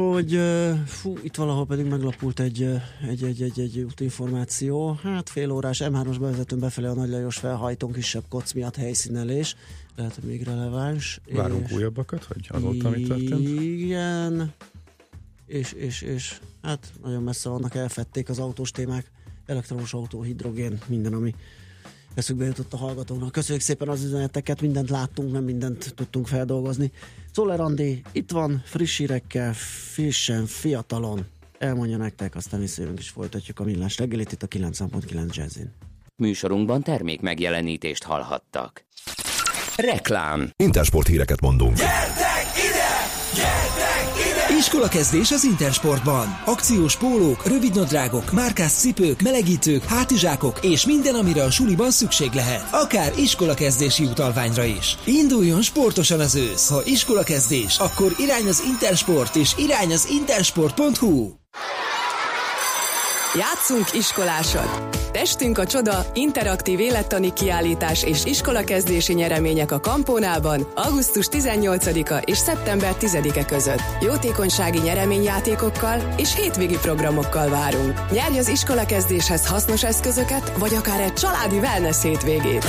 hogy fú, itt valahol pedig meglapult egy, egy, egy, egy, egy útinformáció. Hát fél órás M3-os bevezetőn befelé a Nagy Lajos felhajtón kisebb koc miatt helyszínelés. Lehet, hogy még releváns. Várunk és... újabbakat, hogy azóta mi történt? Igen. És, és, és hát nagyon messze vannak, elfették az autós témák. Elektromos autó, hidrogén, minden, ami eszükbe jutott a hallgatónak. Köszönjük szépen az üzeneteket, mindent láttunk, nem mindent tudtunk feldolgozni. Szoller Andi itt van, friss hírekkel, frissen, fiatalon. Elmondja nektek, aztán visszajövünk is folytatjuk a millás reggelit itt a 9.9 Jazzin. Műsorunkban termék megjelenítést hallhattak. Reklám. Intersport híreket mondunk. Gyertek Iskola kezdés az Intersportban. Akciós pólók, rövidnadrágok, márkás cipők, melegítők, hátizsákok és minden, amire a suliban szükség lehet. Akár iskola kezdési utalványra is. Induljon sportosan az ősz. Ha iskola kezdés, akkor irány az Intersport és irány az intersport.hu. Játszunk iskolásat! Testünk a csoda, interaktív élettani kiállítás és iskolakezdési nyeremények a Kampónában augusztus 18-a és szeptember 10-e között. Jótékonysági nyereményjátékokkal és hétvégi programokkal várunk. Nyerj az iskolakezdéshez hasznos eszközöket, vagy akár egy családi wellness hétvégét.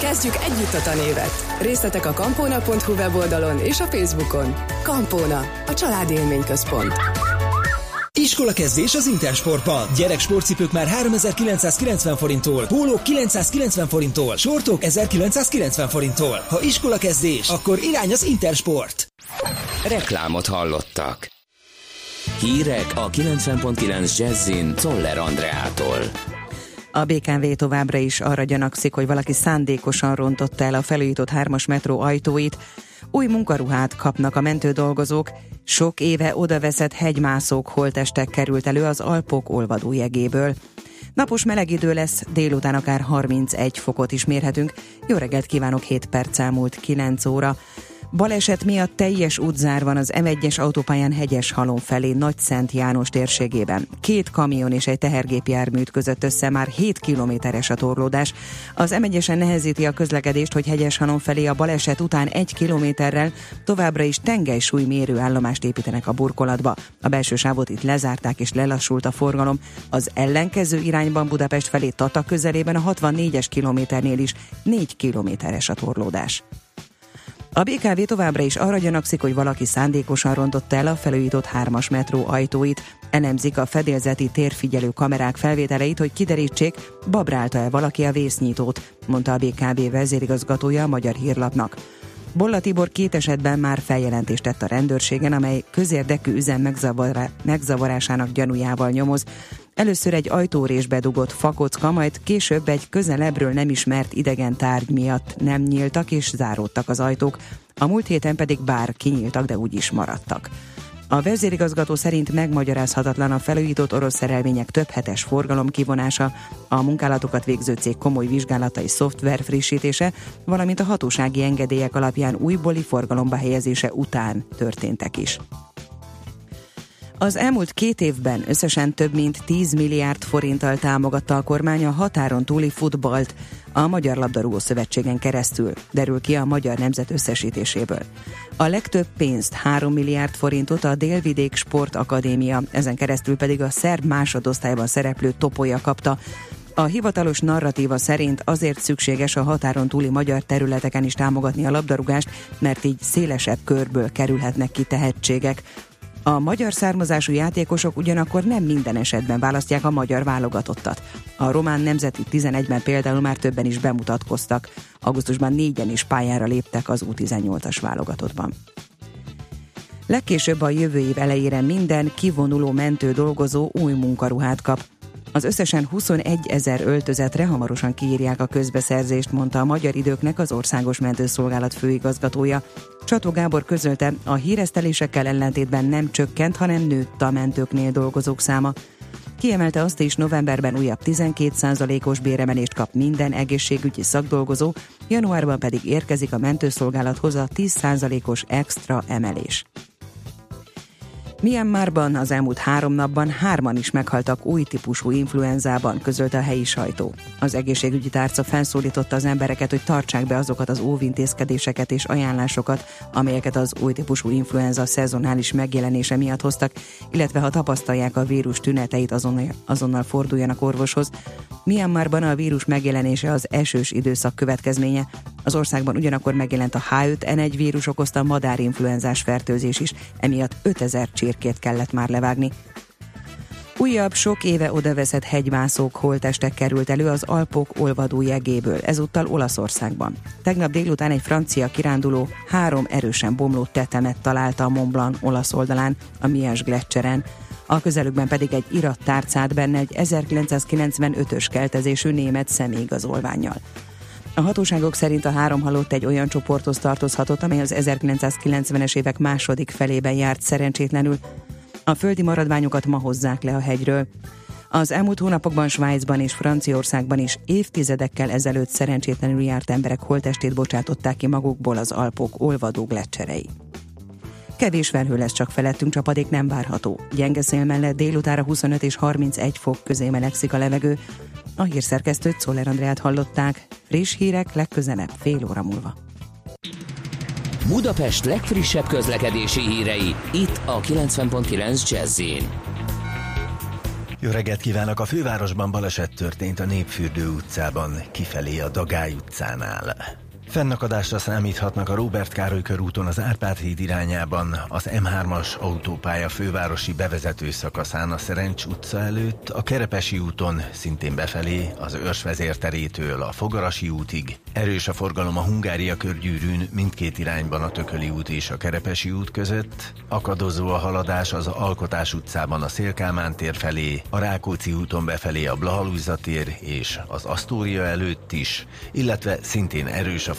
Kezdjük együtt a tanévet. Részletek a kampóna.hu weboldalon és a Facebookon. Kampóna, a családi élményközpont. Iskola kezdés az Intersportban. Gyerek sportcipők már 3990 forinttól, pólók 990 forinttól, sortok 1990 forinttól. Ha iskola kezdés, akkor irány az Intersport. Reklámot hallottak. Hírek a 90.9 Jazzin Toller Andreától. A BKV továbbra is arra gyanakszik, hogy valaki szándékosan rontotta el a felújított hármas metró ajtóit, új munkaruhát kapnak a mentődolgozók, sok éve odaveszett hegymászók holtestek került elő az Alpok olvadó jegéből. Napos meleg idő lesz, délután akár 31 fokot is mérhetünk. Jó reggelt kívánok, 7 perc elmúlt 9 óra. Baleset miatt teljes útzár van az M1-es autópályán hegyes halom felé Nagy Szent János térségében. Két kamion és egy tehergépjármű között össze már 7 kilométeres a torlódás. Az M1-esen nehezíti a közlekedést, hogy hegyes halom felé a baleset után egy kilométerrel továbbra is tengelysúly mérő állomást építenek a burkolatba. A belső sávot itt lezárták és lelassult a forgalom. Az ellenkező irányban Budapest felé Tata közelében a 64-es kilométernél is 4 kilométeres a torlódás. A BKV továbbra is arra gyanakszik, hogy valaki szándékosan rontotta el a felújított hármas metró ajtóit. Elemzik a fedélzeti térfigyelő kamerák felvételeit, hogy kiderítsék, babrálta-e valaki a vésznyítót, mondta a BKV vezérigazgatója a Magyar Hírlapnak. Bolla Tibor két esetben már feljelentést tett a rendőrségen, amely közérdekű üzem megzavarásának gyanújával nyomoz. Először egy ajtórésbe dugott fakocka, majd később egy közelebbről nem ismert idegen tárgy miatt nem nyíltak és záródtak az ajtók, a múlt héten pedig bár kinyíltak, de úgy is maradtak. A vezérigazgató szerint megmagyarázhatatlan a felújított orosz szerelvények több hetes forgalom kivonása, a munkálatokat végző cég komoly vizsgálatai szoftver frissítése, valamint a hatósági engedélyek alapján újbóli forgalomba helyezése után történtek is. Az elmúlt két évben összesen több mint 10 milliárd forinttal támogatta a kormány a határon túli futballt a Magyar Labdarúgó Szövetségen keresztül, derül ki a Magyar Nemzet összesítéséből. A legtöbb pénzt, 3 milliárd forintot a Délvidék Sport Akadémia, ezen keresztül pedig a szerb másodosztályban szereplő topolya kapta, a hivatalos narratíva szerint azért szükséges a határon túli magyar területeken is támogatni a labdarúgást, mert így szélesebb körből kerülhetnek ki tehetségek. A magyar származású játékosok ugyanakkor nem minden esetben választják a magyar válogatottat. A román nemzeti 11-ben például már többen is bemutatkoztak. Augusztusban négyen is pályára léptek az U18-as válogatottban. Legkésőbb a jövő év elejére minden kivonuló mentő dolgozó új munkaruhát kap. Az összesen 21 ezer öltözetre hamarosan kiírják a közbeszerzést, mondta a Magyar Időknek az Országos Mentőszolgálat főigazgatója. Csató Gábor közölte, a híresztelésekkel ellentétben nem csökkent, hanem nőtt a mentőknél dolgozók száma. Kiemelte azt is, novemberben újabb 12%-os béremelést kap minden egészségügyi szakdolgozó, januárban pedig érkezik a mentőszolgálathoz a 10%-os extra emelés. Myanmarban az elmúlt három napban hárman is meghaltak új típusú influenzában, közölte a helyi sajtó. Az egészségügyi tárca felszólította az embereket, hogy tartsák be azokat az óvintézkedéseket és ajánlásokat, amelyeket az új típusú influenza szezonális megjelenése miatt hoztak, illetve ha tapasztalják a vírus tüneteit, azonnal, azonnal forduljanak orvoshoz. Myanmarban a vírus megjelenése az esős időszak következménye. Az országban ugyanakkor megjelent a H5N1 vírus okozta madárinfluenzás fertőzés is, emiatt 5000 csirkét kellett már levágni. Újabb, sok éve odaveszett hegymászók holtestek került elő az Alpok olvadó jegéből, ezúttal Olaszországban. Tegnap délután egy francia kiránduló három erősen bomló tetemet találta a Mont Blanc olasz oldalán, a Mies Gletscheren. A közelükben pedig egy irattárcát benne egy 1995-ös keltezésű német személyigazolványjal. A hatóságok szerint a három halott egy olyan csoporthoz tartozhatott, amely az 1990-es évek második felében járt szerencsétlenül. A földi maradványokat ma hozzák le a hegyről. Az elmúlt hónapokban Svájcban és Franciaországban is évtizedekkel ezelőtt szerencsétlenül járt emberek holtestét bocsátották ki magukból az Alpok olvadó gletszerei. Kevés felhő lesz csak felettünk, csapadék nem várható. Gyenge szél mellett délutára 25 és 31 fok közé melegszik a levegő. A hírszerkesztőt Szoller Andreát hallották. Friss hírek legközelebb fél óra múlva. Budapest legfrissebb közlekedési hírei, itt a 90.9 jazz Jó reggelt kívánok! A fővárosban baleset történt a Népfürdő utcában, kifelé a Dagály utcánál. Fennakadásra számíthatnak a Robert Károly körúton az Árpád híd irányában, az M3-as autópálya fővárosi bevezető szakaszán a Szerencs utca előtt, a Kerepesi úton szintén befelé, az Őrs vezérterétől a Fogarasi útig. Erős a forgalom a Hungária körgyűrűn mindkét irányban a Tököli út és a Kerepesi út között, akadozó a haladás az Alkotás utcában a Szélkámán tér felé, a Rákóczi úton befelé a Blahalújza tér és az Asztória előtt is, illetve szintén erős a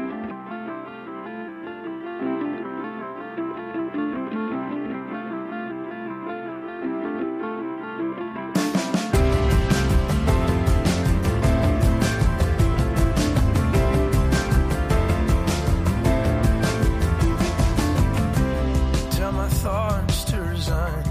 my thoughts to resign.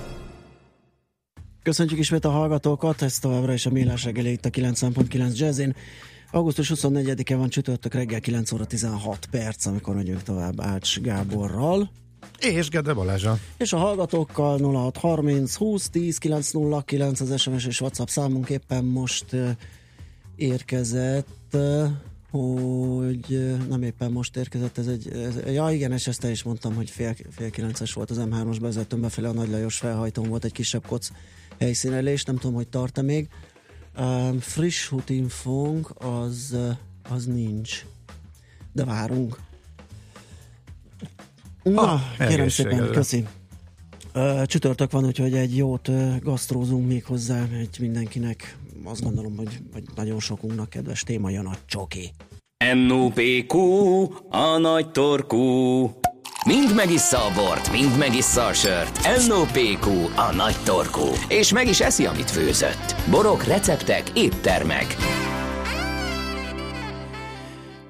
Köszönjük ismét a hallgatókat, ez továbbra is a Millás reggeli itt a 90.9 Jazzin. Augusztus 24-e van csütörtök reggel 9 óra 16 perc, amikor megyünk tovább Ács Gáborral. És Gede Balázsa. És a hallgatókkal 0630 20 10 909 az SMS és WhatsApp számunk éppen most érkezett, hogy nem éppen most érkezett, ez egy, ez, ja igen, és ezt el is mondtam, hogy fél, fél kilences volt az M3-os bevezetőn befelé a Nagy Lajos felhajtón volt egy kisebb koc helyszínelés, nem tudom, hogy tart-e még. Um, friss hutinfónk az, az nincs, de várunk. Na, ah, kérem szépen, köszi. Uh, csütörtök van, úgyhogy egy jót uh, gasztrózunk még hozzá, egy mindenkinek, azt gondolom, hogy, hogy nagyon sokunknak kedves téma jön a csoki. NOPQ, a nagy torkú. Mind megissza a bort, mind megissza a sört. NOPQ, a nagy torkú. És meg is eszi, amit főzött. Borok, receptek, éttermek.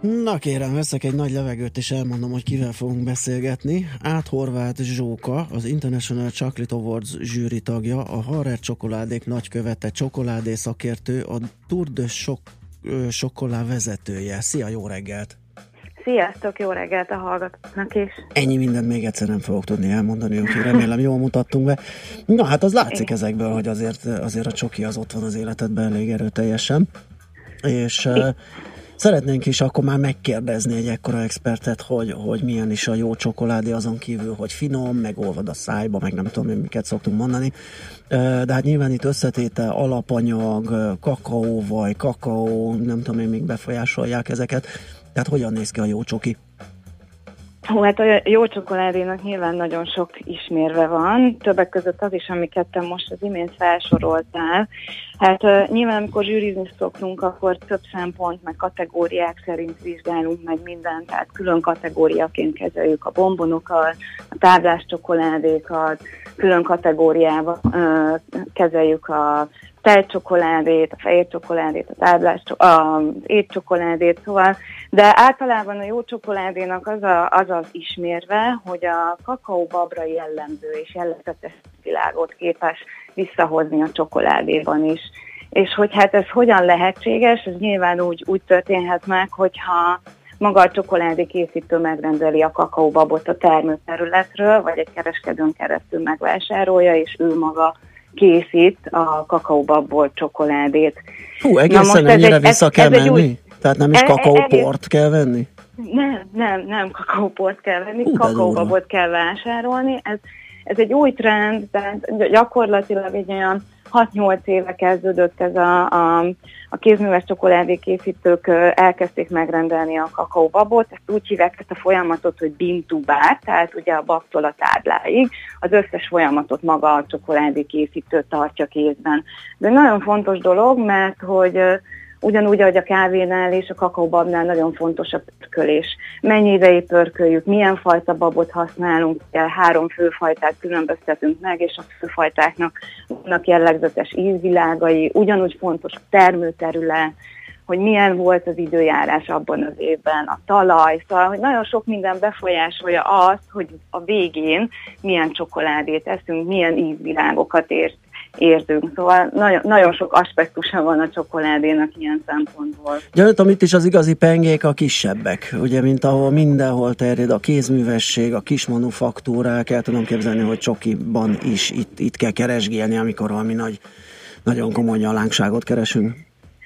Na kérem, veszek egy nagy levegőt, és elmondom, hogy kivel fogunk beszélgetni. Át Horváth Zsóka, az International Chocolate Awards zsűri tagja, a Harrer csokoládék nagykövete, csokoládé szakértő, a Tour de Chocolat vezetője. Szia, jó reggelt! Sziasztok, jó reggelt a hallgatóknak is. Ennyi mindent még egyszer nem fogok tudni elmondani, úgyhogy remélem jól mutattunk be. Na hát az látszik Igen. ezekből, hogy azért, azért a csoki az ott van az életedben elég erőteljesen. És Igen. Szeretnénk is akkor már megkérdezni egy ekkora expertet, hogy, hogy milyen is a jó csokoládé azon kívül, hogy finom, meg olvad a szájba, meg nem tudom, miket szoktunk mondani. De hát nyilván itt összetétel, alapanyag, kakaó, vagy kakaó, nem tudom én, még befolyásolják ezeket. Tehát hogyan néz ki a jó csoki? Hú, hát a jó csokoládénak nyilván nagyon sok ismérve van, többek között az is, amiket te most az imént felsoroltál. Hát uh, nyilván, amikor zsűrizni szoktunk, akkor több szempont, meg kategóriák szerint vizsgálunk meg mindent, tehát külön kategóriaként kezeljük a bombonokat, a táblás csokoládékat, külön kategóriában uh, kezeljük a tejcsokoládét, a fehér csokoládét, a táblás, az étcsokoládét, szóval, de általában a jó csokoládénak az, a, az az ismérve, hogy a kakaóbabra jellemző és jellegzetes világot képes visszahozni a csokoládéban is. És hogy hát ez hogyan lehetséges, ez nyilván úgy, úgy történhet meg, hogyha maga a csokoládé készítő megrendeli a kakaóbabot a termőterületről, vagy egy kereskedőn keresztül megvásárolja, és ő maga készít a kakaóbabból csokoládét. Hú, egészen Na ennyire ez vissza ez, kell ez menni? Új... Tehát nem is e- e- kakaóport kell venni? Nem, nem, nem kakaóport kell venni, Hú, kakaóbabot kell vásárolni. Ez, ez egy új trend, tehát gyakorlatilag egy olyan 6-8 éve kezdődött ez a, a, a kézműves csokoládé készítők elkezdték megrendelni a kakaóbabot, ezt úgy hívják ezt a folyamatot, hogy bintubár, tehát ugye a babtól a tábláig, az összes folyamatot maga a csokoládé készítő tartja kézben. De nagyon fontos dolog, mert hogy Ugyanúgy, ahogy a kávénál és a kakaóbabnál nagyon fontos a pörkölés. Mennyi ideig pörköljük, milyen fajta babot használunk, három főfajtát különböztetünk meg, és a főfajtáknak vannak jellegzetes ízvilágai, ugyanúgy fontos a termőterület, hogy milyen volt az időjárás abban az évben, a talaj, szóval, hogy nagyon sok minden befolyásolja azt, hogy a végén milyen csokoládét eszünk, milyen ízvilágokat ért érzünk. Szóval nagyon, nagyon sok aspektusa van a csokoládénak ilyen szempontból. Gyanítom, itt is az igazi pengék a kisebbek, ugye, mint ahol mindenhol terjed a kézművesség, a kis manufaktúrák, el tudom képzelni, hogy csokiban is itt, itt kell keresgélni, amikor valami nagy, nagyon komoly nyalánkságot keresünk.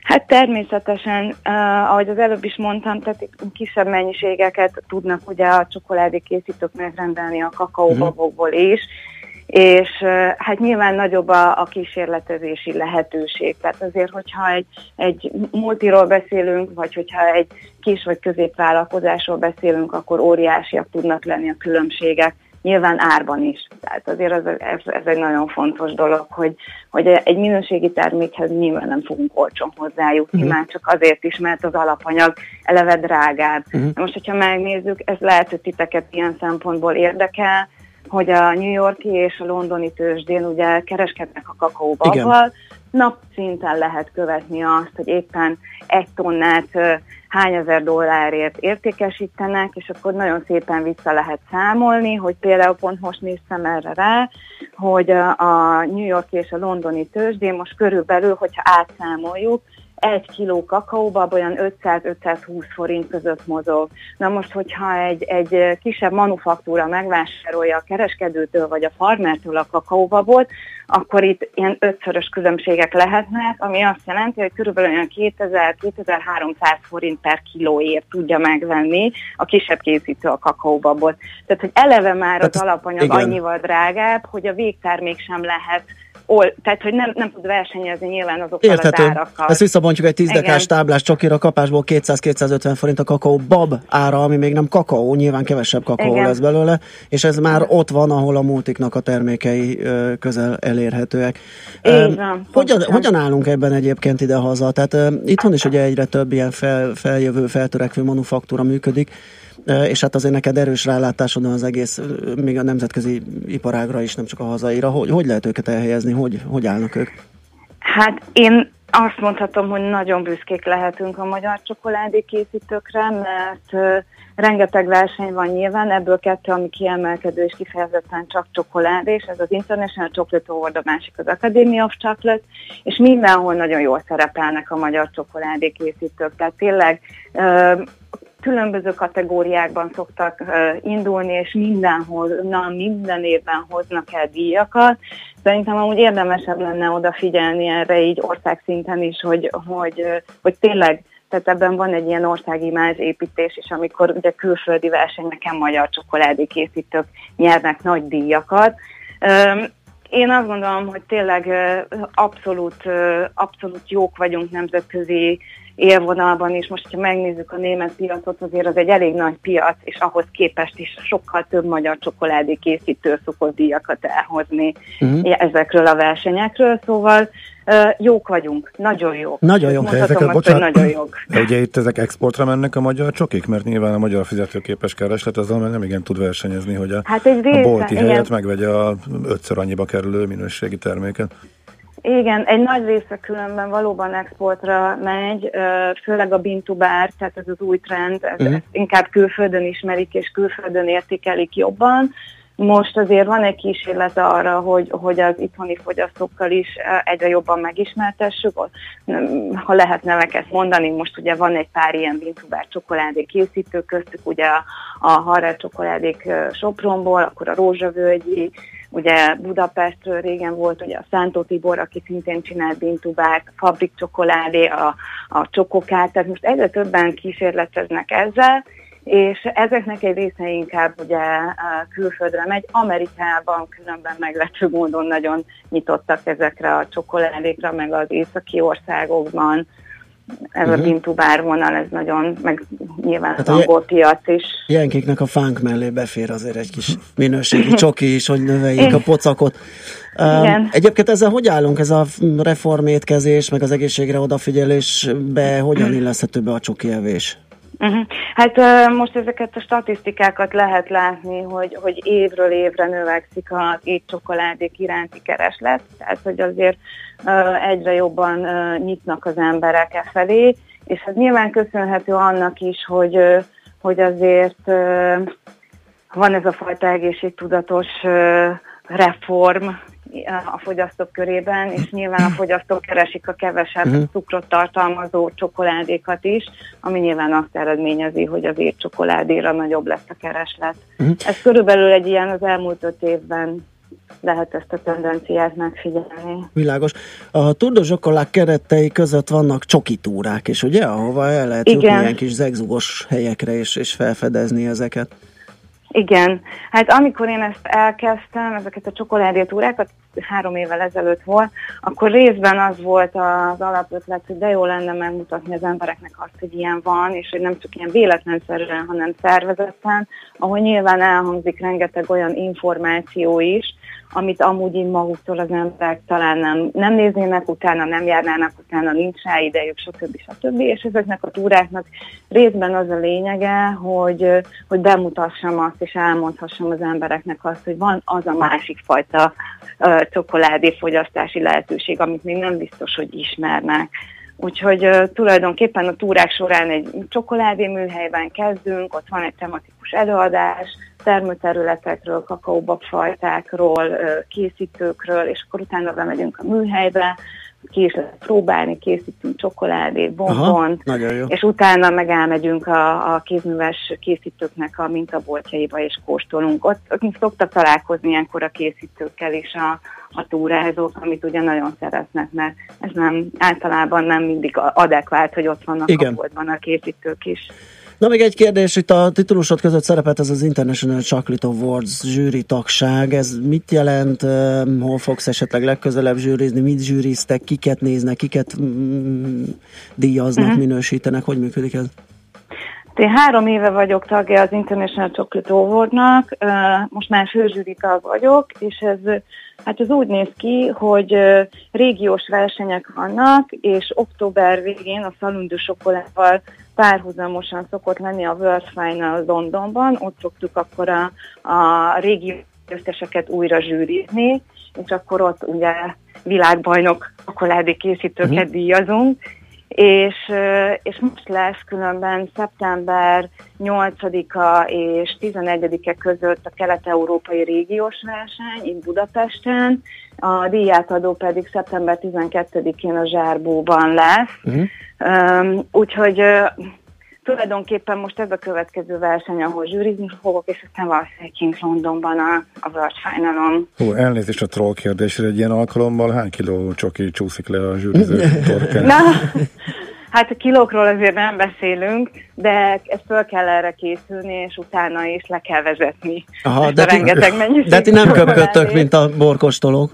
Hát természetesen, uh, ahogy az előbb is mondtam, tehát kisebb mennyiségeket tudnak ugye a csokoládé készítők megrendelni a kakaóbabokból is, és hát nyilván nagyobb a, a kísérletezési lehetőség. Tehát azért, hogyha egy, egy multiról beszélünk, vagy hogyha egy kis vagy középvállalkozásról beszélünk, akkor óriásiak tudnak lenni a különbségek nyilván árban is. Tehát azért ez, ez, ez egy nagyon fontos dolog, hogy, hogy egy minőségi termékhez nyilván nem fogunk olcsón hozzájutni, uh-huh. már csak azért is, mert az alapanyag eleve drágább. Uh-huh. Most, hogyha megnézzük, ez lehet, hogy titeket ilyen szempontból érdekel, hogy a New Yorki és a londoni tőzsdén ugye kereskednek a kakaóbabbal, napszinten lehet követni azt, hogy éppen egy tonnát hány ezer dollárért értékesítenek, és akkor nagyon szépen vissza lehet számolni, hogy például pont most néztem erre rá, hogy a New York és a londoni tőzsdén most körülbelül, hogyha átszámoljuk, egy kiló kakaóba olyan 500-520 forint között mozog. Na most, hogyha egy, egy kisebb manufaktúra megvásárolja a kereskedőtől vagy a farmertől a kakaóbabot, akkor itt ilyen ötszörös különbségek lehetnek, ami azt jelenti, hogy körülbelül olyan 2000-2300 forint per kilóért tudja megvenni a kisebb készítő a kakaóbabot. Tehát, hogy eleve már az alapanyag igen. annyival drágább, hogy a végtermék sem lehet ol, tehát hogy nem, nem tud versenyezni nyilván azokkal Érthető. az árakkal. Ezt visszabontjuk egy 10 dekás táblás csokira kapásból 200-250 forint a kakaó bab ára, ami még nem kakaó, nyilván kevesebb kakaó Igen. lesz belőle, és ez már ott van, ahol a multiknak a termékei közel elérhetőek. van, hogyan, hogyan állunk ebben egyébként ide-haza? Tehát itthon is ugye egyre több ilyen fel, feljövő, feltörekvő manufaktúra működik, és hát azért neked erős rálátásod az egész, még a nemzetközi iparágra is, nem csak a hazaira. Hogy, hogy lehet őket elhelyezni? Hogy, hogy állnak ők? Hát én azt mondhatom, hogy nagyon büszkék lehetünk a magyar csokoládé készítőkre, mert rengeteg verseny van nyilván, ebből kettő, ami kiemelkedő és kifejezetten csak csokoládé, és ez az International Chocolate Award, a másik az Academy of Chocolate, és mindenhol nagyon jól szerepelnek a magyar csokoládé készítők. Tehát tényleg különböző kategóriákban szoktak indulni, és mindenhol, na, minden évben hoznak el díjakat. Szerintem amúgy érdemesebb lenne odafigyelni erre így országszinten is, hogy, hogy, hogy tényleg tehát ebben van egy ilyen országimázs építés is, amikor ugye külföldi versenyeken magyar csokoládé készítők nyernek nagy díjakat. Én azt gondolom, hogy tényleg abszolút, abszolút jók vagyunk nemzetközi élvonalban is. Most, ha megnézzük a német piacot, azért az egy elég nagy piac, és ahhoz képest is sokkal több magyar csokoládé készítő szokott díjakat elhozni uh-huh. ezekről a versenyekről, szóval jók vagyunk, nagyon jók. Nagyon jók. Ezek a, bocsánat, nagyon jók. De ugye itt ezek exportra mennek a magyar csokik, mert nyilván a magyar fizetőképes kereslet azzal nem igen tud versenyezni, hogy a, hát egy része, a bolti helyet igen. megvegye a ötször annyiba kerülő minőségi terméket. Igen, egy nagy része különben valóban exportra megy, főleg a bintubár, tehát ez az új trend, ez, uh-huh. ezt inkább külföldön ismerik és külföldön értékelik jobban. Most azért van egy kísérlet arra, hogy, hogy az itthoni fogyasztókkal is egyre jobban megismertessük. Ha lehet neveket mondani, most ugye van egy pár ilyen bintubár csokoládé készítő, köztük ugye a, a Harrel csokoládék Sopronból, akkor a Rózsavölgyi, Ugye Budapestről régen volt ugye a Szántó Tibor, aki szintén csinált bintubát, Fabrik Csokoládé, a, a Csokokát, tehát most egyre többen kísérleteznek ezzel, és ezeknek egy része inkább ugye külföldre megy. Amerikában különben meglepő módon nagyon nyitottak ezekre a csokoládékra, meg az északi országokban, ez uh-huh. a bintubár mhm. vonal, ez nagyon, meg nyilván hát az angol piac is. Ilyenkiknek a fánk mellé befér azért egy kis minőségi csoki is, hogy növeljék a pocakot. Igen. Egyébként ezzel hogy állunk, ez a reformétkezés, meg az egészségre odafigyelésbe, hogyan illeszhető be a csoki evés? Uh-huh. Hát most ezeket a statisztikákat lehet látni, hogy, hogy évről évre növekszik az étcsokoládék iránti kereslet, tehát hogy azért egyre jobban nyitnak az emberek e felé, és ez nyilván köszönhető annak is, hogy, hogy azért van ez a fajta egészségtudatos reform, a fogyasztók körében, és nyilván a fogyasztók keresik a kevesebb uh-huh. cukrot tartalmazó csokoládékat is, ami nyilván azt eredményezi, hogy az csokoládéra nagyobb lesz a kereslet. Uh-huh. Ez körülbelül egy ilyen az elmúlt öt évben lehet ezt a tendenciát megfigyelni. Világos. A turdozsokolák keretei között vannak csokitúrák, és ugye, ahova el lehet Igen. jutni ilyen kis zegzugos helyekre, és, és felfedezni ezeket. Igen, hát amikor én ezt elkezdtem, ezeket a csokoládétúrákat, három évvel ezelőtt volt, akkor részben az volt az alapötlet, hogy de jó lenne megmutatni az embereknek azt, hogy ilyen van, és hogy nem csak ilyen véletlenszerűen, hanem szervezetten, ahol nyilván elhangzik rengeteg olyan információ is, amit amúgy így maguktól az emberek talán nem, nem néznének utána, nem járnának utána, nincs rá idejük, stb. stb. És ezeknek a túráknak részben az a lényege, hogy, hogy bemutassam azt, és elmondhassam az embereknek azt, hogy van az a másik fajta uh, csokoládé fogyasztási lehetőség, amit még nem biztos, hogy ismernek. Úgyhogy uh, tulajdonképpen a túrák során egy csokoládé műhelyben kezdünk, ott van egy tematikus előadás, termőterületekről, kakaóbabfajtákról, készítőkről, és akkor utána bemegyünk a műhelybe, ki is lehet próbálni, készítünk csokoládét, bombont, és utána meg elmegyünk a, a kézműves készítőknek a mintaboltjaiba, és kóstolunk. Ott, ott szoktak találkozni ilyenkor a készítőkkel is a, a túrázók, amit ugye nagyon szeretnek, mert ez nem általában nem mindig adekvált, hogy ott vannak Igen. a boltban a készítők is. Na még egy kérdés, itt a titulusod között szerepelt ez az International Chocolate Awards zsűri tagság, ez mit jelent, hol fogsz esetleg legközelebb zsűrizni, mit zsűriztek, kiket néznek, kiket mm, díjaznak, uh-huh. minősítenek, hogy működik ez? Én három éve vagyok tagja az International Chocolate Awardnak, most már főzsűri tag vagyok, és ez Hát ez úgy néz ki, hogy régiós versenyek vannak, és október végén a Szalundú Sokolával párhuzamosan szokott lenni a World Final Londonban, ott szoktuk akkor a, a régi győzteseket újra zsűrizni, és akkor ott ugye világbajnok csokoládé készítőket uh-huh. díjazunk, és, és most lesz különben szeptember 8-a és 11-e között a kelet-európai régiós verseny itt Budapesten, a díjátadó pedig szeptember 12-én a Zsárbóban lesz. Uh-huh. Um, úgyhogy tulajdonképpen most ez a következő verseny, ahol zsűrizni fogok, és aztán valószínűleg kint Londonban a, a World Finalon. Hú, elnézést a troll kérdésre, egy ilyen alkalommal hány kiló csoki csúszik le a zsűriző torkán? Na, hát a kilókról azért nem beszélünk, de ezt föl kell erre készülni, és utána is le kell vezetni. Aha, de, ti, de ti nem köpködtök, mint a borkostolók.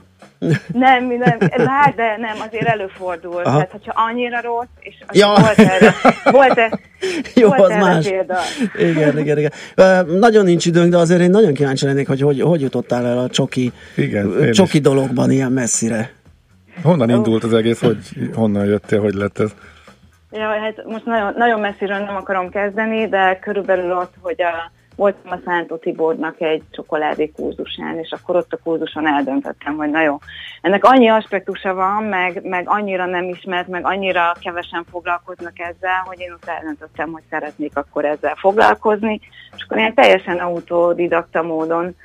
Nem, nem, lát, de nem, azért előfordul. Aha. Tehát, hogyha annyira rossz, és ja. volt erre, volt -e, Jó, volt az erre más. Példa. Igen, igen, igen. Uh, nagyon nincs időnk, de azért én nagyon kíváncsi lennék, hogy hogy, hogy jutottál el a csoki, igen, csoki is. dologban ilyen messzire. Honnan indult az egész, hogy honnan jöttél, hogy lett ez? Ja, hát most nagyon, nagyon messziről nem akarom kezdeni, de körülbelül ott, hogy a voltam a Szántó Tibornak egy csokoládé kurzusán, és akkor ott a kurzuson eldöntöttem, hogy na jó, ennek annyi aspektusa van, meg, meg annyira nem ismert, meg annyira kevesen foglalkoznak ezzel, hogy én ott eldöntöttem, hogy szeretnék akkor ezzel foglalkozni, és akkor én teljesen autodidakta módon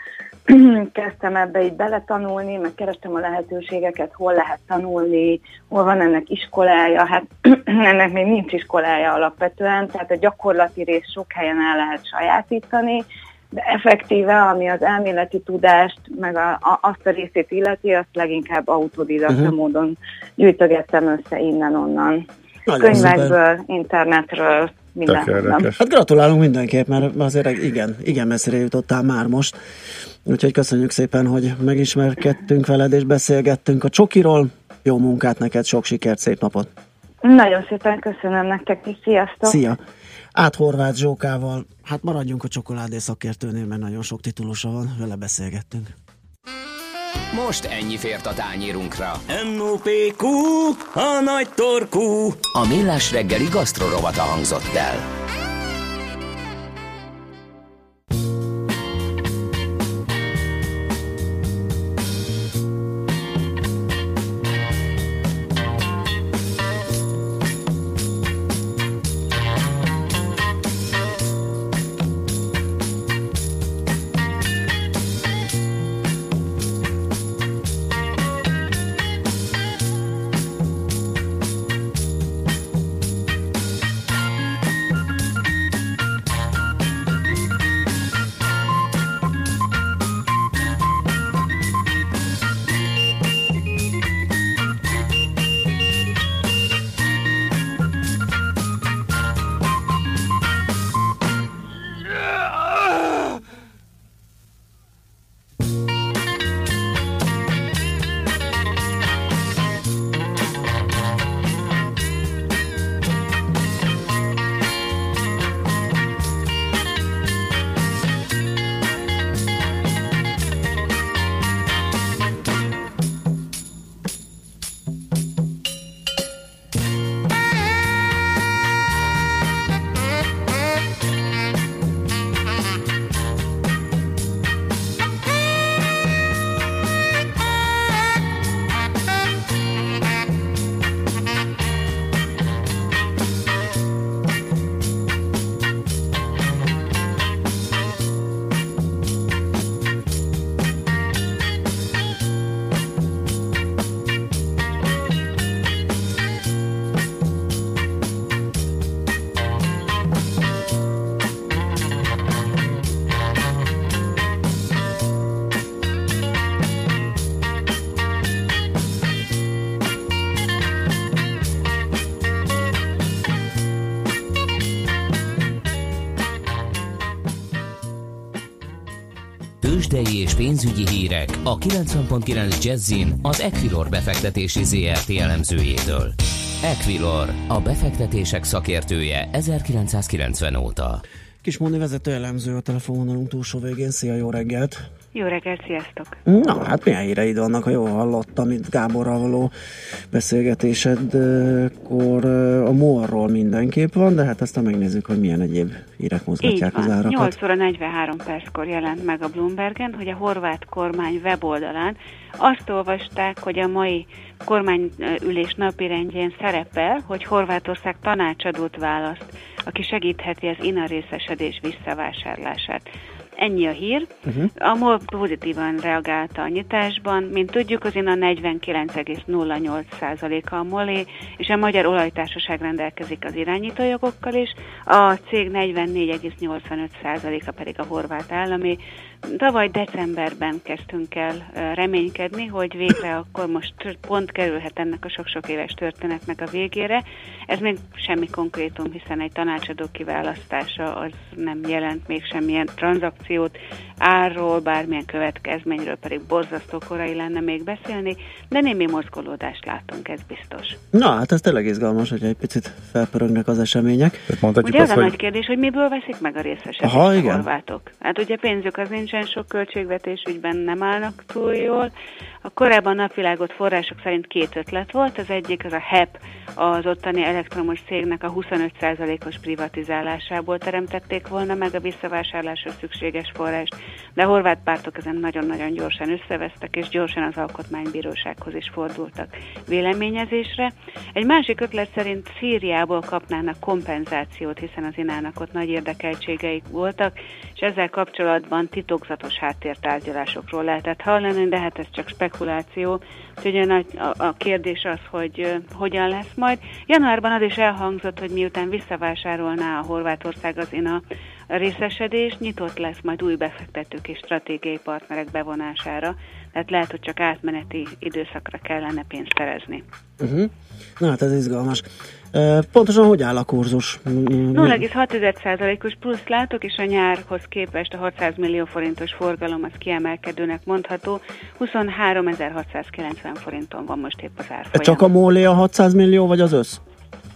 kezdtem ebbe így beletanulni, meg kerestem a lehetőségeket, hol lehet tanulni, hol van ennek iskolája. Hát ennek még nincs iskolája alapvetően, tehát a gyakorlati rész sok helyen el lehet sajátítani, de effektíve, ami az elméleti tudást, meg a, a, azt a részét illeti, azt leginkább autodidakta uh-huh. módon gyűjtögettem össze innen-onnan. Könyvekből, szuper. internetről, minden. Hát gratulálunk mindenképp, mert azért igen, igen messzire jutottál már most. Úgyhogy köszönjük szépen, hogy megismerkedtünk veled és beszélgettünk a csokiról. Jó munkát neked, sok sikert, szép napot! Nagyon szépen köszönöm nektek is, sziasztok! Szia! Át Horváth Zsókával, hát maradjunk a csokoládé szakértőnél, mert nagyon sok titulusa van, vele beszélgettünk. Most ennyi fért a tányírunkra. M.O.P.Q. A nagy torkú. A millás reggeli gasztrorovata hangzott el. Pénzügyi hírek a 90.9 Jazzin az Equilor befektetési ZRT elemzőjétől. Equilor, a befektetések szakértője 1990 óta. Kismondi vezető elemző a telefonvonalunk túlsó végén. Szia, jó reggelt! Jó reggelt, sziasztok! Na, hát milyen híreid vannak, ha jól hallottam itt Gáborral való beszélgetésedkor a morról mindenképp van, de hát aztán megnézzük, hogy milyen egyéb hírek mozgatják az árakat. 8 óra 43 perckor jelent meg a Bloombergen, hogy a horvát kormány weboldalán azt olvasták, hogy a mai kormányülés napirendjén szerepel, hogy Horvátország tanácsadót választ, aki segítheti az INA részesedés visszavásárlását. Ennyi a hír. Uh-huh. A MOL pozitívan reagálta a nyitásban. Mint tudjuk, az a 49,08%-a a MOLé, és a Magyar Olajtársaság rendelkezik az irányítójogokkal is. A cég 44,85%-a pedig a horvát állami. Tavaly decemberben kezdtünk el reménykedni, hogy végre akkor most pont kerülhet ennek a sok-sok éves történetnek a végére. Ez még semmi konkrétum, hiszen egy tanácsadó kiválasztása az nem jelent még semmilyen tranzakciót, árról, bármilyen következményről pedig borzasztó korai lenne még beszélni, de némi mozgolódást látunk, ez biztos. Na, hát ez tényleg izgalmas, hogy egy picit felpörögnek az események. Ugye az, az a hogy... nagy kérdés, hogy miből veszik meg a részesedést Aha, a horvátok? Hát ugye pénzük az nincsen, sok költségvetés ügyben nem állnak túl jól. A korábban napvilágot források szerint két ötlet volt. Az egyik az a HEP, az ottani elektromos cégnek a 25%-os privatizálásából teremtették volna meg a visszavásárlásra szükséges forrást, de a horvát pártok ezen nagyon-nagyon gyorsan összevesztek, és gyorsan az alkotmánybírósághoz is fordultak véleményezésre. Egy másik ötlet szerint Szíriából kapnának kompenzációt, hiszen az inának ott nagy érdekeltségeik voltak, és ezzel kapcsolatban titokzatos háttértárgyalásokról lehetett hallani, de hát ez csak spekuláció. Úgyhogy a, a kérdés az, hogy hogyan lesz majd. Januárban az is elhangzott, hogy miután visszavásárolná a Horvátország az INA részesedés, nyitott lesz majd új befektetők és stratégiai partnerek bevonására, tehát lehet, hogy csak átmeneti időszakra kellene pénzt szerezni. Uh-huh. Na hát ez izgalmas. Pontosan hogy áll a kurzus? 0,6%-os plusz látok, és a nyárhoz képest a 600 millió forintos forgalom az kiemelkedőnek mondható. 23.690 forinton van most épp az árfolyam. Csak a mólé a 600 millió, vagy az össz?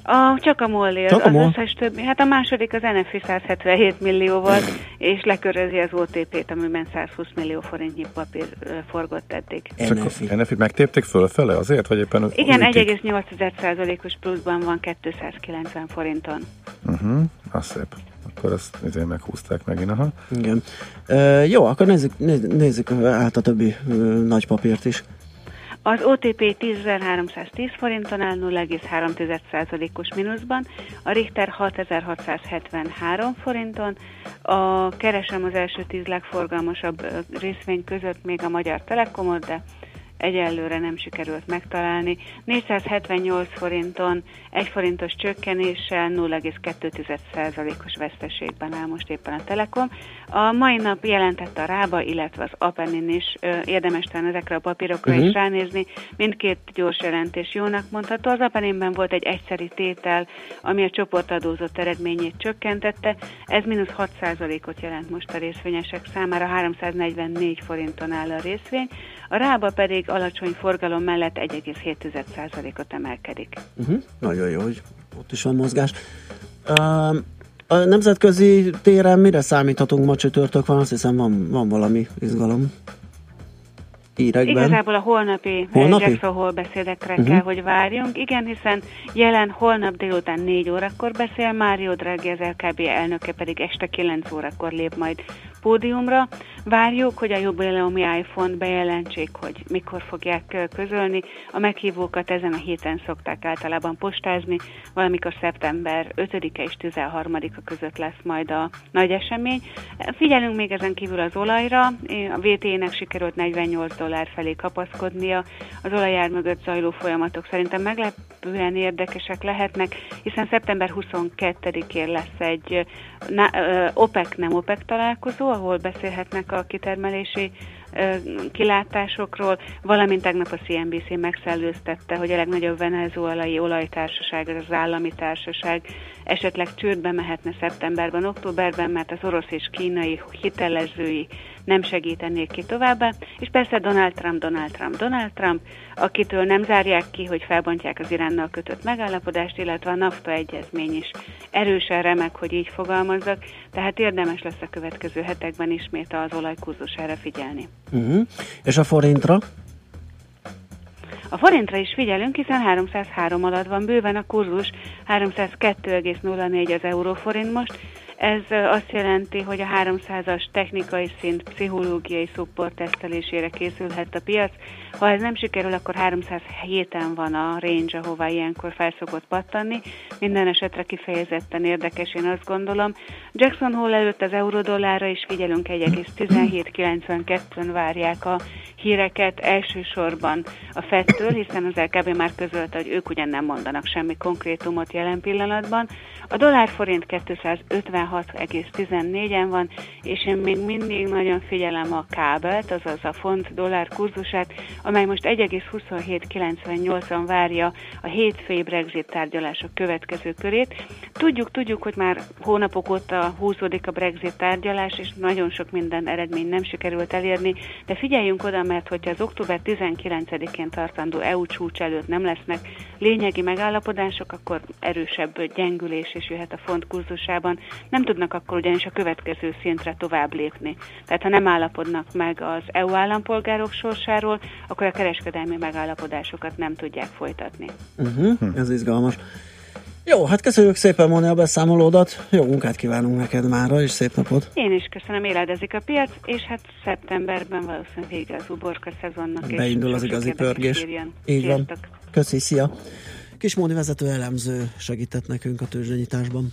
A, csak a Molly, az, az összes többi. Hát a második az NFI 177 millió volt, és lekörözi az OTP-t, amiben 120 millió forintnyi papír forgott eddig. Csak NFI megtépték fölfele azért, vagy éppen... Igen, 1,8%-os pluszban van 290 forinton. Uh-huh, az szép. Akkor ezt azért meghúzták megint, aha. Igen. E, jó, akkor nézzük, nézzük át a többi e, nagy papírt is. Az OTP 10.310 forinton áll 0,3%-os mínuszban, a Richter 6.673 forinton, a keresem az első tíz legforgalmasabb részvény között még a Magyar Telekomot, de egyelőre nem sikerült megtalálni. 478 forinton egy forintos csökkenéssel 0,2%-os veszteségben áll most éppen a Telekom. A mai nap jelentette a Rába, illetve az Apenin is érdemes talán ezekre a papírokra uh-huh. is mhm. ránézni. Mindkét gyors jelentés jónak mondható. Az Apeninben volt egy egyszeri tétel, ami a csoportadózott eredményét csökkentette. Ez mínusz 6%-ot jelent most a részvényesek számára, 344 forinton áll a részvény. A Rába pedig alacsony forgalom mellett 1,7%-ot emelkedik. Uh-huh. Nagyon jó, hogy ott is van mozgás. Uh, a nemzetközi téren mire számíthatunk ma csütörtök van? Azt hiszem van, van valami izgalom hírekben. Igazából a holnapi, holnapi? Jackson Hole beszédekre uh-huh. kell, hogy várjunk. Igen, hiszen jelen holnap délután 4 órakor beszél, Mário Draghi az LKB elnöke pedig este 9 órakor lép majd pódiumra. Várjuk, hogy a jubileumi iPhone bejelentsék, hogy mikor fogják közölni. A meghívókat ezen a héten szokták általában postázni, valamikor szeptember 5-e és 13-a között lesz majd a nagy esemény. Figyelünk még ezen kívül az olajra. A VT-nek sikerült 48 dollár felé kapaszkodnia. Az olajár mögött zajló folyamatok szerintem meglepően érdekesek lehetnek, hiszen szeptember 22-én lesz egy OPEC nem OPEC találkozó, ahol beszélhetnek a kitermelési kilátásokról, valamint tegnap a CNBC megszellőztette, hogy a legnagyobb venezuelai olajtársaság, az állami társaság esetleg csődbe mehetne szeptemberben, októberben, mert az orosz és kínai hitelezői nem segítenék ki továbbá, és persze Donald Trump, Donald Trump, Donald Trump, akitől nem zárják ki, hogy felbontják az Iránnal kötött megállapodást, illetve a NAFTA egyezmény is erősen remek, hogy így fogalmazzak, tehát érdemes lesz a következő hetekben ismét az olajkurzusára figyelni. Uh-huh. És a forintra? A forintra is figyelünk, hiszen 303 alatt van bőven a kurzus, 302,04 az euróforint most, ez azt jelenti, hogy a 300-as technikai szint pszichológiai szupport tesztelésére készülhet a piac. Ha ez nem sikerül, akkor 307-en van a range, ahová ilyenkor fel szokott pattanni. Minden esetre kifejezetten érdekes, én azt gondolom. Jackson Hole előtt az eurodollárra is figyelünk, 1,1792-n várják a híreket elsősorban a Fettől, hiszen az LKB már közölte, hogy ők ugyan nem mondanak semmi konkrétumot jelen pillanatban. A dollár forint 250 16,14-en van, és én még mindig nagyon figyelem a kábelt, azaz a font dollár kurzusát, amely most 1,2798-an várja a hétfői Brexit tárgyalások következő körét. Tudjuk, tudjuk, hogy már hónapok óta húzódik a Brexit tárgyalás, és nagyon sok minden eredmény nem sikerült elérni, de figyeljünk oda, mert hogyha az október 19-én tartandó EU csúcs előtt nem lesznek lényegi megállapodások, akkor erősebb gyengülés is jöhet a font kurzusában. Nem tudnak akkor ugyanis a következő szintre tovább lépni. Tehát ha nem állapodnak meg az EU állampolgárok sorsáról, akkor a kereskedelmi megállapodásokat nem tudják folytatni. Uh-huh, ez izgalmas. Jó, hát köszönjük szépen, Moni, a beszámolódat. Jó munkát kívánunk neked mára, és szép napot. Én is köszönöm, éledezik a piac, és hát szeptemberben valószínűleg vége az uborka szezonnak. Beindul az igazi pörgés. Így van. Köszi, szia. Kis Móni vezető elemző segített nekünk a tőzsdenyításban.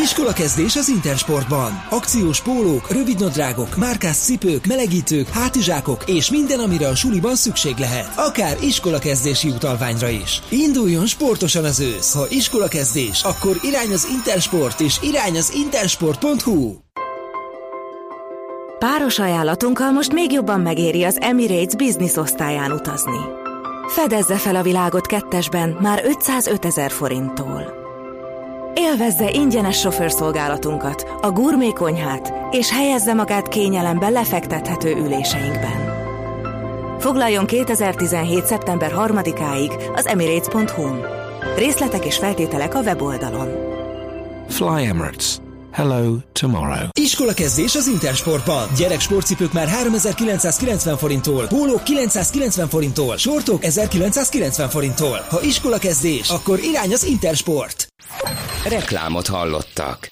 Gyertek ide! Iskolakezdés az Intersportban. Akciós pólók, rövidnadrágok, márkás cipők, melegítők, hátizsákok és minden, amire a suliban szükség lehet. Akár iskolakezdési utalványra is. Induljon sportosan az ősz. Ha iskolakezdés, akkor irány az Intersport és irány az intersport.hu. Páros ajánlatunkkal most még jobban megéri az Emirates Business osztályán utazni. Fedezze fel a világot kettesben már 505 ezer forinttól. Élvezze ingyenes sofőrszolgálatunkat, a gurmé konyhát, és helyezze magát kényelembe lefektethető üléseinkben. Foglaljon 2017. szeptember 3-áig az emirates.hu-n. Részletek és feltételek a weboldalon. Fly Emirates. Hello tomorrow. Iskola kezdés az Intersportban. Gyerek sportcipők már 3990 forinttól, pólók 990 forinttól, sortok 1990 forinttól. Ha iskola kezdés, akkor irány az Intersport. Reklámot hallottak.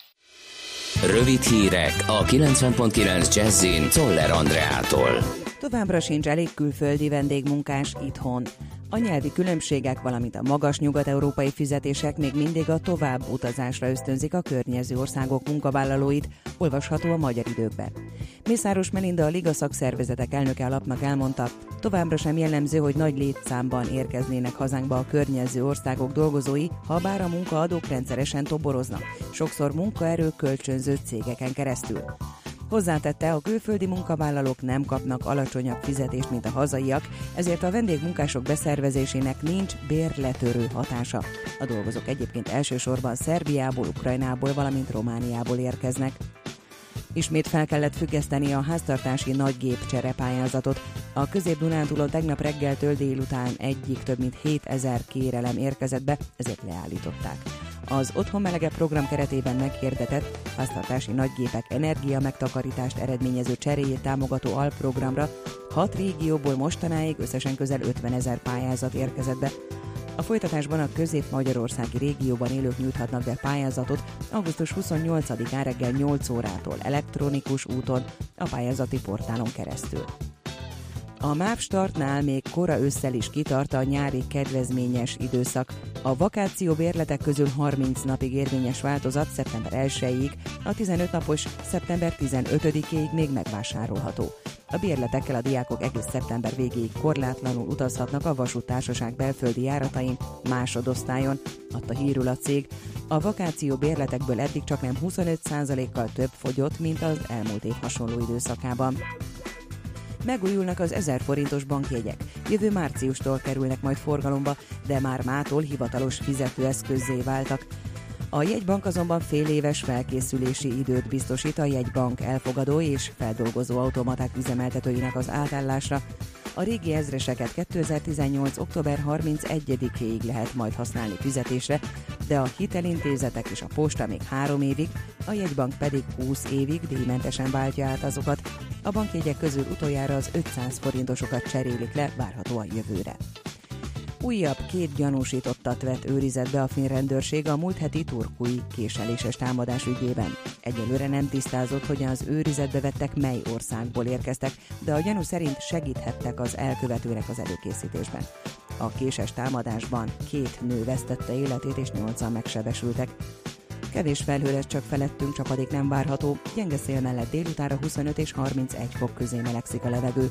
Rövid hírek a 90.9 Jazzin Toller Andreától. Továbbra sincs elég külföldi vendégmunkás itthon. A nyelvi különbségek, valamint a magas nyugat-európai fizetések még mindig a tovább utazásra ösztönzik a környező országok munkavállalóit, olvasható a magyar időkben. Mészáros Melinda a Liga szakszervezetek elnöke alapnak elmondta, továbbra sem jellemző, hogy nagy létszámban érkeznének hazánkba a környező országok dolgozói, ha bár a munkaadók rendszeresen toboroznak, sokszor munkaerő kölcsönző cégeken keresztül. Hozzátette, a külföldi munkavállalók nem kapnak alacsonyabb fizetést, mint a hazaiak, ezért a vendégmunkások beszervezésének nincs bérletörő hatása. A dolgozók egyébként elsősorban Szerbiából, Ukrajnából, valamint Romániából érkeznek. Ismét fel kellett függeszteni a háztartási nagygép cserepályázatot. A közép-Dunántúlon tegnap reggeltől délután egyik több mint 7000 kérelem érkezett be, ezért leállították. Az Otthon Melege program keretében meghirdetett háztartási nagygépek energia megtakarítást eredményező cseréjét támogató alprogramra hat régióból mostanáig összesen közel 50 ezer pályázat érkezett be. A folytatásban a közép-magyarországi régióban élők nyújthatnak be pályázatot augusztus 28-án reggel 8 órától elektronikus úton a pályázati portálon keresztül. A MÁV startnál még kora ősszel is kitart a nyári kedvezményes időszak. A vakáció bérletek közül 30 napig érvényes változat szeptember 1-ig, a 15 napos szeptember 15-ig még megvásárolható. A bérletekkel a diákok egész szeptember végéig korlátlanul utazhatnak a vasútársaság belföldi járatain másodosztályon, adta hírül a cég. A vakáció bérletekből eddig csak nem 25%-kal több fogyott, mint az elmúlt év hasonló időszakában. Megújulnak az 1000 forintos bankjegyek. Jövő márciustól kerülnek majd forgalomba, de már mától hivatalos fizetőeszközzé váltak. A jegybank azonban fél éves felkészülési időt biztosít a jegybank elfogadó és feldolgozó automaták üzemeltetőinek az átállásra. A régi ezreseket 2018. október 31-ig lehet majd használni fizetésre, de a hitelintézetek és a posta még három évig, a jegybank pedig 20 évig díjmentesen váltja át azokat. A bankjegyek közül utoljára az 500 forintosokat cserélik le várhatóan jövőre. Újabb két gyanúsítottat vett őrizetbe a finn rendőrség a múlt heti turkui késeléses támadás ügyében. Egyelőre nem tisztázott, hogy az őrizetbe vettek mely országból érkeztek, de a gyanú szerint segíthettek az elkövetőnek az előkészítésben. A késes támadásban két nő vesztette életét és nyolcan megsebesültek. Kevés felhő lesz csak felettünk, csapadék nem várható, gyenge szél mellett délutára 25 és 31 fok közé melegszik a levegő.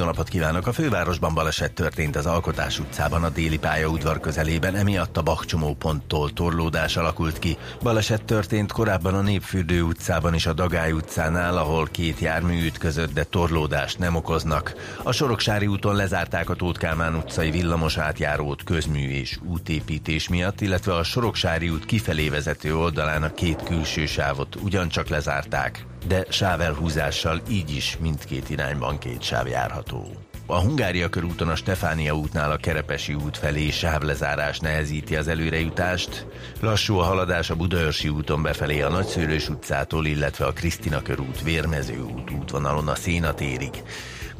jó napot kívánok! A fővárosban baleset történt az Alkotás utcában a déli pályaudvar közelében, emiatt a Bakcsomó ponttól torlódás alakult ki. Baleset történt korábban a Népfürdő utcában és a Dagály utcánál, ahol két jármű ütközött, de torlódást nem okoznak. A Soroksári úton lezárták a Tóth Kálmán utcai villamos átjárót közmű és útépítés miatt, illetve a Soroksári út kifelé vezető oldalán a két külső sávot ugyancsak lezárták de sávelhúzással így is mindkét irányban két sáv járható. A Hungária körúton a Stefánia útnál a Kerepesi út felé sávlezárás nehezíti az előrejutást. Lassú a haladás a Budaörsi úton befelé a Nagyszőlős utcától, illetve a Krisztina körút, Vérmező út útvonalon a Szénatérig.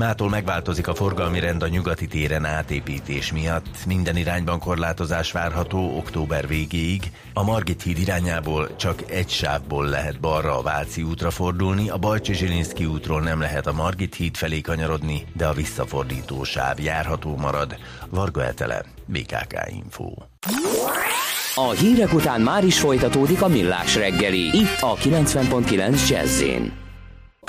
Mától megváltozik a forgalmi rend a nyugati téren átépítés miatt. Minden irányban korlátozás várható október végéig. A Margit híd irányából csak egy sávból lehet balra a Váci útra fordulni, a Bajcsi Zsilinszki útról nem lehet a Margit híd felé kanyarodni, de a visszafordító sáv járható marad. Varga Etele, BKK Info. A hírek után már is folytatódik a millás reggeli, itt a 90.9 jazz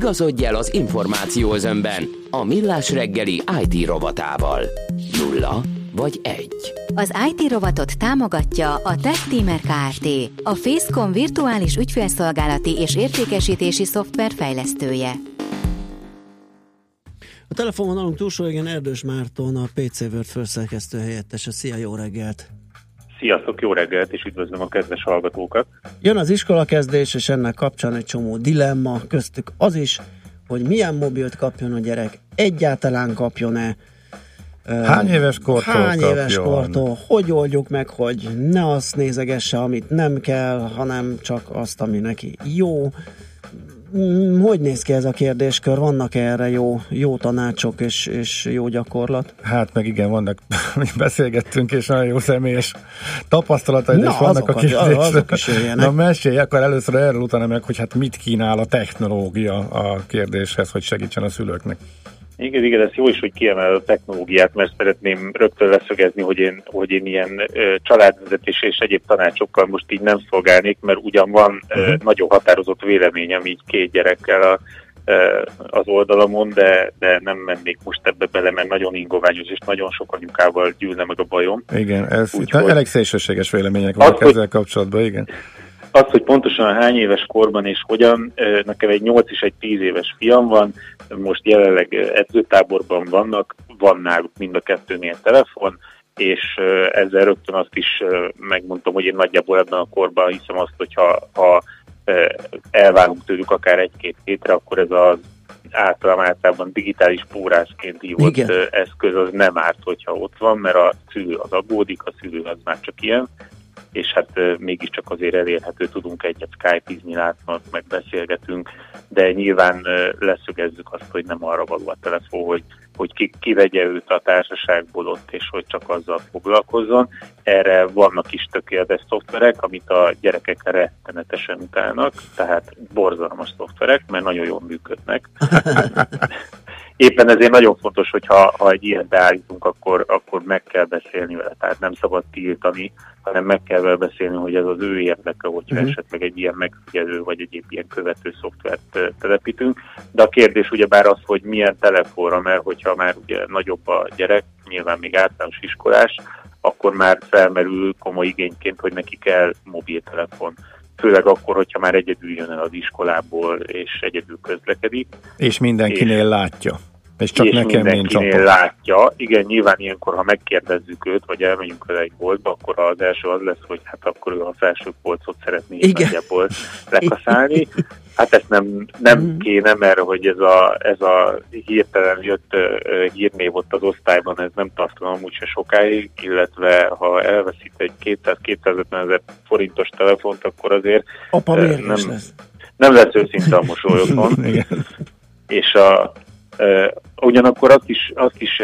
Igazodj el az információzönben a Millás reggeli IT rovatával. Nulla vagy egy. Az IT rovatot támogatja a Tech Teamer Kft. A Facecom virtuális ügyfélszolgálati és értékesítési szoftver fejlesztője. A telefonon alunk túlsó igen Erdős Márton, a PC Word főszerkesztő helyettese. Szia, jó reggelt! Sziasztok, jó reggelt, és üdvözlöm a kedves hallgatókat. Jön az iskolakezdés, és ennek kapcsán egy csomó dilemma, köztük az is, hogy milyen mobilt kapjon a gyerek, egyáltalán kapjon-e, Hány éves kortól Hány kapjon? éves kortól? Hogy oldjuk meg, hogy ne azt nézegesse, amit nem kell, hanem csak azt, ami neki jó. Mm, hogy néz ki ez a kérdéskör? Vannak erre jó, jó tanácsok és, és jó gyakorlat? Hát meg igen, vannak, mi beszélgettünk, és nagyon jó személyes tapasztalatai is vannak a kérdésre. Azok is Na mesélj akkor először erről, utána meg, hogy hát mit kínál a technológia a kérdéshez, hogy segítsen a szülőknek. Igen, igen, ez jó is, hogy kiemel a technológiát, mert szeretném rögtön leszögezni, hogy én, hogy én ilyen ö, családvezetés és egyéb tanácsokkal most így nem szolgálnék, mert ugyan van ö, uh-huh. nagyon határozott véleményem így két gyerekkel a, ö, az oldalamon, de, de nem mennék most ebbe bele, mert nagyon ingoványos és nagyon sok anyukával gyűlne meg a bajom. Igen, ez Úgy, itt hogy, elég szélsőséges vélemények vannak ezzel kapcsolatban, igen. Az, hogy pontosan hány éves korban és hogyan, nekem egy 8 és egy 10 éves fiam van, most jelenleg edzőtáborban vannak, van náluk mind a kettőnél telefon, és ezzel rögtön azt is megmondtam, hogy én nagyjából ebben a korban hiszem azt, hogyha ha elválunk tőlük akár egy-két hétre, akkor ez az általában, általában digitális pórásként hívott Igen. eszköz az nem árt, hogyha ott van, mert a szülő az aggódik, a szülő az már csak ilyen, és hát mégiscsak azért elérhető, tudunk egyet skype-izni, látnak, meg de nyilván leszögezzük azt, hogy nem arra való a telefon, hogy, hogy ki, kivegye őt a társaságból ott, és hogy csak azzal foglalkozzon. Erre vannak is tökéletes szoftverek, amit a gyerekek rettenetesen utálnak, tehát borzalmas szoftverek, mert nagyon jól működnek. éppen ezért nagyon fontos, hogy ha, ha egy ilyet beállítunk, akkor, akkor meg kell beszélni vele. Tehát nem szabad tiltani, hanem meg kell vele beszélni, hogy ez az ő érdeke, hogyha uh-huh. esetleg egy ilyen megfigyelő vagy egy ilyen követő szoftvert telepítünk. De a kérdés ugyebár az, hogy milyen telefonra, mert hogyha már ugye nagyobb a gyerek, nyilván még általános iskolás, akkor már felmerül komoly igényként, hogy neki kell mobiltelefon főleg akkor, hogyha már egyedül jön el az iskolából, és egyedül közlekedik. És mindenkinél és, látja. És csak és nekem mindenkinél látja. Igen, nyilván ilyenkor, ha megkérdezzük őt, vagy elmegyünk vele egy boltba, akkor az első az lesz, hogy hát akkor ő a felső polcot szeretné nagyjából lekaszálni. Hát ezt nem, nem mm. kéne, mert hogy ez a, ez a hirtelen jött uh, hírnév ott az osztályban, ez nem tartana amúgy se sokáig, illetve ha elveszít egy 200-250 ezer forintos telefont, akkor azért Apa uh, nem, lesz. nem lesz őszinte a mosolyokon. és a, Ugyanakkor azt is, azt is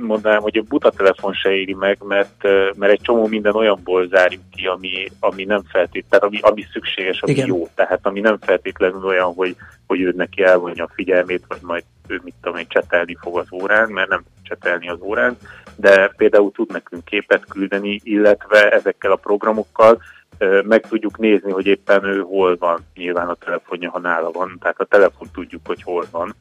mondanám, hogy a buta telefon se éri meg, mert, mert egy csomó minden olyanból zárjuk ki, ami, ami nem feltétlenül, ami, ami szükséges, ami Igen. jó. Tehát ami nem feltétlenül olyan, hogy, hogy ő neki elvonja a figyelmét, vagy majd ő mit tudom én, csetelni fog az órán, mert nem csetelni az órán, de például tud nekünk képet küldeni, illetve ezekkel a programokkal meg tudjuk nézni, hogy éppen ő hol van, nyilván a telefonja, ha nála van, tehát a telefon tudjuk, hogy hol van,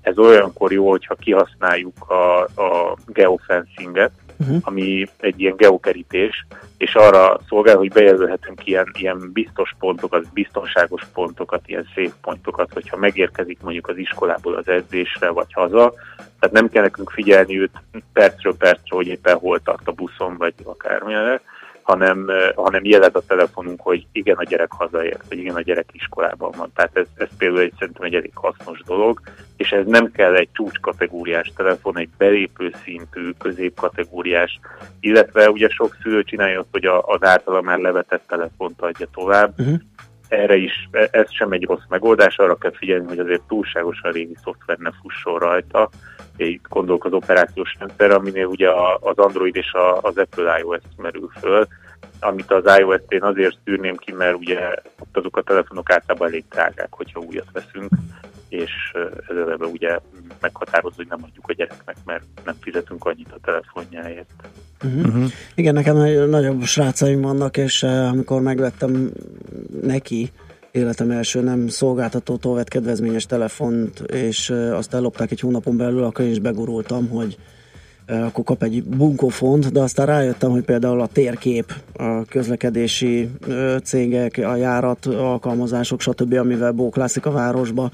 ez olyankor jó, hogyha kihasználjuk a, a geofencinget, uh-huh. ami egy ilyen geokerítés, és arra szolgál, hogy bejelölhetünk ilyen, ilyen biztos pontokat, biztonságos pontokat, ilyen szép pontokat, hogyha megérkezik mondjuk az iskolából az edzésre, vagy haza, tehát nem kell nekünk figyelni őt percről percre, hogy éppen hol tart a buszon, vagy akármilyenre, hanem, hanem jelez a telefonunk, hogy igen, a gyerek hazaért, vagy igen, a gyerek iskolában van. Tehát ez, ez például egy, szerintem egy elég hasznos dolog, és ez nem kell egy csúcskategóriás telefon, egy belépő szintű, középkategóriás, illetve ugye sok szülő csinálja azt, hogy az általa már levetett telefont adja tovább, uh-huh. Erre is, e, ez sem egy rossz megoldás, arra kell figyelni, hogy azért túlságosan régi szoftver ne fusson rajta, itt gondolok az operációs rendszer, aminél ugye az Android és az Apple iOS merül föl, amit az iOS-t én azért szűrném ki, mert ugye ott azok a telefonok általában elég drágák, hogyha újat veszünk, és ez eleve ugye meghatározó, hogy nem adjuk a gyereknek, mert nem fizetünk annyit a telefonjáért. Uh-huh. Uh-huh. Igen, nekem nagyobb srácaim vannak, és amikor megvettem neki, életem első nem szolgáltatótól vett kedvezményes telefont, és azt ellopták egy hónapon belül, akkor én is begurultam, hogy akkor kap egy bunkófont, de aztán rájöttem, hogy például a térkép, a közlekedési cégek, a járat, alkalmazások, stb., amivel bóklászik a városba,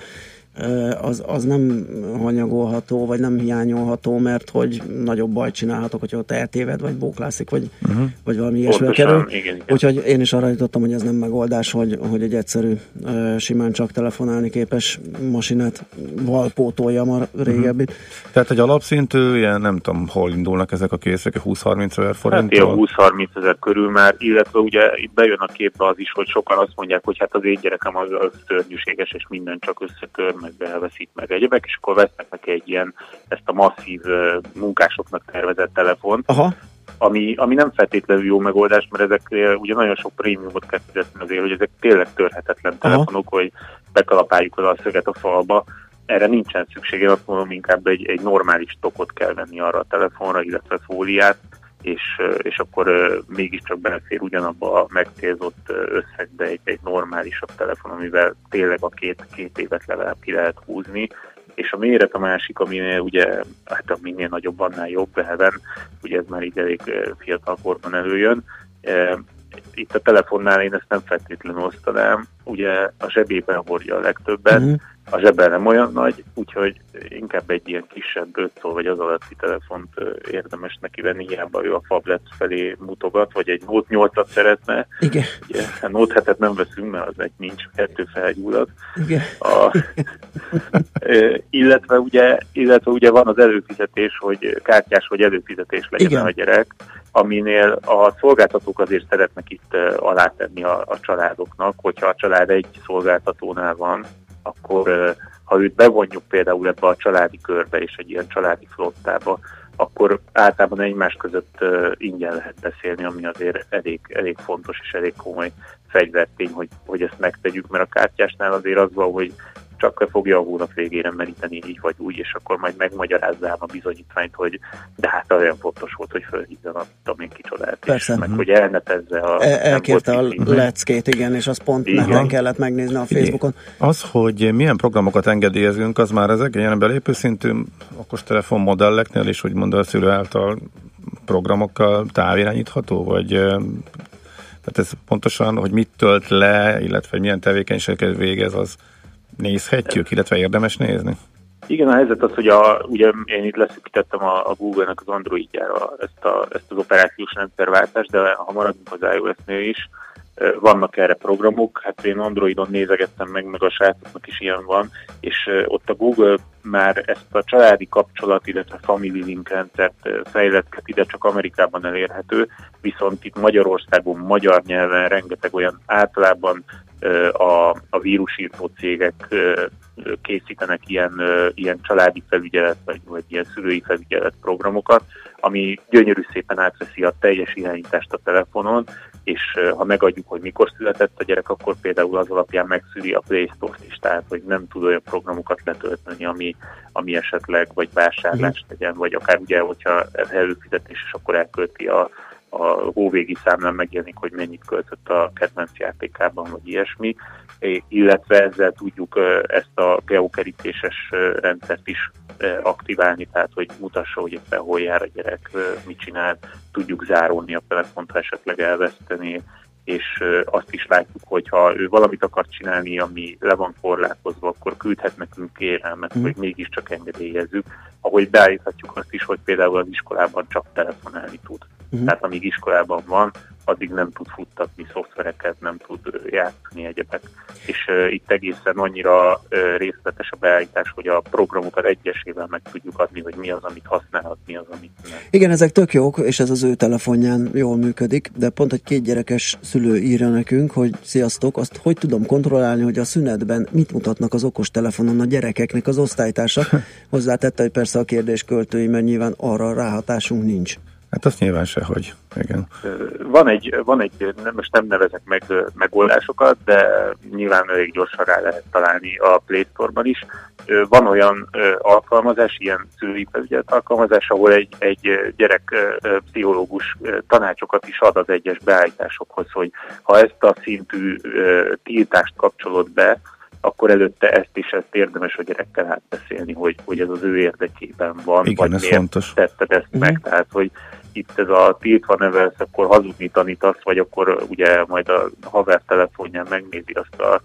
az, az nem hanyagolható, vagy nem hiányolható, mert hogy nagyobb bajt csinálhatok, hogyha ott eltéved, vagy bóklászik, vagy, uh-huh. vagy valami ilyesmi kerül. Igen, igen. Úgyhogy én is arra jutottam, hogy ez nem megoldás, hogy, hogy egy egyszerű, simán csak telefonálni képes masinát valpótoljam a régebbi. Uh-huh. Tehát egy alapszintű, ilyen nem tudom, hol indulnak ezek a készek, 20-30 ezer forint? Hát 20-30 ezer körül már, illetve ugye itt bejön a képbe az is, hogy sokan azt mondják, hogy hát az én gyerekem az, az szörnyűséges, és minden csak összekör, meg elveszít meg egyebek, és akkor vesznek neki egy ilyen, ezt a masszív munkásoknak tervezett telefon, Aha. Ami, ami nem feltétlenül jó megoldás, mert ezek ugye nagyon sok prémiumot kell fizetni azért, hogy ezek tényleg törhetetlen telefonok, Aha. hogy bekalapáljuk oda a szöget a falba, erre nincsen szüksége, azt mondom, inkább egy, egy normális tokot kell venni arra a telefonra, illetve fóliát, és, és akkor mégiscsak belefér ugyanabba a megcélzott összegbe egy, egy normálisabb telefon, amivel tényleg a két, két évet legalább ki lehet húzni, és a méret a másik, aminél ugye, hát a minél nagyobb, annál jobb veheven, ugye ez már így elég fiatal korban előjön. Itt a telefonnál én ezt nem feltétlenül osztanám, ugye a zsebében hordja a legtöbbet, uh-huh a zsebben nem olyan nagy, úgyhogy inkább egy ilyen kisebb 5 vagy az alatti telefont érdemes neki venni, hiába ő a Fablet felé mutogat, vagy egy Note 8-at szeretne. Igen. Ugye, a Note 7-et nem veszünk, mert az egy nincs, kettő felgyullad. Igen. A, illetve, ugye, illetve ugye van az előfizetés, hogy kártyás vagy előfizetés legyen Igen. a gyerek, aminél a szolgáltatók azért szeretnek itt alátenni a, a családoknak, hogyha a család egy szolgáltatónál van, akkor ha őt bevonjuk például ebbe a családi körbe és egy ilyen családi flottába, akkor általában egymás között ingyen lehet beszélni, ami azért elég, elég fontos és elég komoly fegyvertény, hogy, hogy ezt megtegyük, mert a kártyásnál azért az van, hogy csak fogja a hónap végére meríteni így vagy úgy, és akkor majd megmagyarázzám a bizonyítványt, hogy de hát olyan fontos volt, hogy fölhívjon a tudom kicsodát, Persze. és meg hogy elnetezze a... El, elkérte a leckét, igen, és azt pont neten kellett megnézni a Facebookon. Az, hogy milyen programokat engedélyezünk, az már ezek ilyen belépő szintű okostelefon modelleknél is, úgymond a szülő által programokkal távirányítható, vagy tehát ez pontosan, hogy mit tölt le, illetve milyen tevékenységet végez, az nézhetjük, illetve érdemes nézni? Igen, a helyzet az, hogy a, ugye én itt leszűkítettem a, a Google-nek az Androidjára ezt, a, ezt az operációs rendszerváltást, de ha maradunk az iOS-nél is, vannak erre programok, hát én Androidon nézegettem meg, meg a srácoknak is ilyen van, és ott a Google már ezt a családi kapcsolat, illetve family link rendszert fejlesztett, ide csak Amerikában elérhető, viszont itt Magyarországon, magyar nyelven rengeteg olyan általában a, a vírusírtó cégek készítenek ilyen, ilyen családi felügyelet, vagy, vagy ilyen szülői felügyelet programokat, ami gyönyörű szépen átveszi a teljes irányítást a telefonon, és ha megadjuk, hogy mikor született a gyerek, akkor például az alapján megszüli a Play Store-t is, tehát hogy nem tud olyan programokat letölteni, ami, ami esetleg vagy vásárlást mhm. tegyen, vagy akár ugye, hogyha ez előfizetés, és akkor elkölti a, a hóvégi számlán megjelenik, hogy mennyit költött a kedvenc játékában, vagy ilyesmi, illetve ezzel tudjuk ezt a geokerítéses rendszert is aktiválni, tehát hogy mutassa, hogy éppen hol jár a gyerek, mit csinál, tudjuk zárolni a telefont, ha esetleg elveszteni, és azt is látjuk, hogy ha ő valamit akar csinálni, ami le van korlátozva, akkor küldhet nekünk kérelmet, mm. hogy mégiscsak engedélyezzük, ahogy beállíthatjuk azt is, hogy például az iskolában csak telefonálni tud. Mm. Tehát amíg iskolában van, addig nem tud futtatni szoftvereket, nem tud játszani egyebek. És uh, itt egészen annyira uh, részletes a beállítás, hogy a programokat egyesével meg tudjuk adni, hogy mi az, amit használhat, mi az, amit nem. Igen, ezek tök jók, és ez az ő telefonján jól működik, de pont egy kétgyerekes szülő írja nekünk, hogy sziasztok, azt hogy tudom kontrollálni, hogy a szünetben mit mutatnak az okos telefonon a gyerekeknek az osztálytársa. Hozzátette, hogy persze a kérdés költői, mert nyilván arra ráhatásunk nincs. Hát azt nyilván sehogy. Igen. Van egy, van egy nem, most nem nevezek meg megoldásokat, de nyilván elég gyorsan rá lehet találni a Play Store-ban is. Van olyan alkalmazás, ilyen szülői felügyelet alkalmazás, ahol egy, egy gyerek pszichológus tanácsokat is ad az egyes beállításokhoz, hogy ha ezt a szintű tiltást kapcsolod be, akkor előtte ezt is ezt érdemes a gyerekkel átbeszélni, hogy, hogy ez az ő érdekében van, Igen, vagy ez miért fontos. tetted ezt mm. meg, tehát hogy itt ez a tiltva nevelsz, akkor hazudni tanítasz, vagy akkor ugye majd a haver telefonján megnézi azt a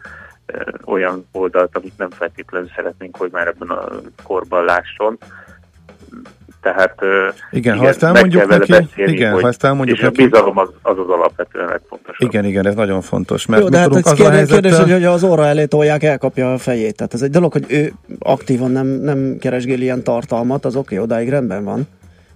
e, olyan oldalt, amit nem feltétlenül szeretnénk, hogy már ebben a korban lásson. Tehát igen, igen ha ezt elmondjuk neki, beszélni, igen, hogy, ha ezt elmondjuk és neki, a bizalom az, az az alapvetően legfontosabb. Igen, igen, ez nagyon fontos. Mert Jó, de hát ez kérdés, helyzettel... kérdés, hogy az óra elé tolják, elkapja a fejét. Tehát ez egy dolog, hogy ő aktívan nem, nem keresgél ilyen tartalmat, az oké, okay, odáig rendben van.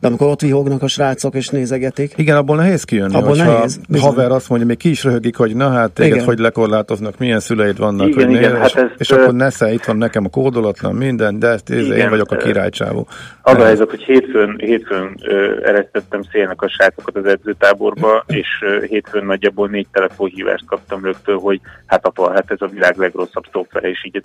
De amikor ott vihognak a srácok és nézegetik. Igen, abból nehéz kijönni. Abból nehéz. Haver azt mondja, még ki is röhögik, hogy na hát téged igen. hogy lekorlátoznak, milyen szüleid vannak, igen, hogy igen, nél, hát és, és akkor nesze, itt van nekem a kódolatlan, minden, de ezt, igen, én vagyok a királycsávó. Az a helyzet, hogy hétfőn, hétfőn eresztettem szélnek a srácokat az edzőtáborba, és hétfőn nagyjából négy telefonhívást kaptam rögtön, hogy hát apa, hát ez a világ legrosszabb szoftvere, és így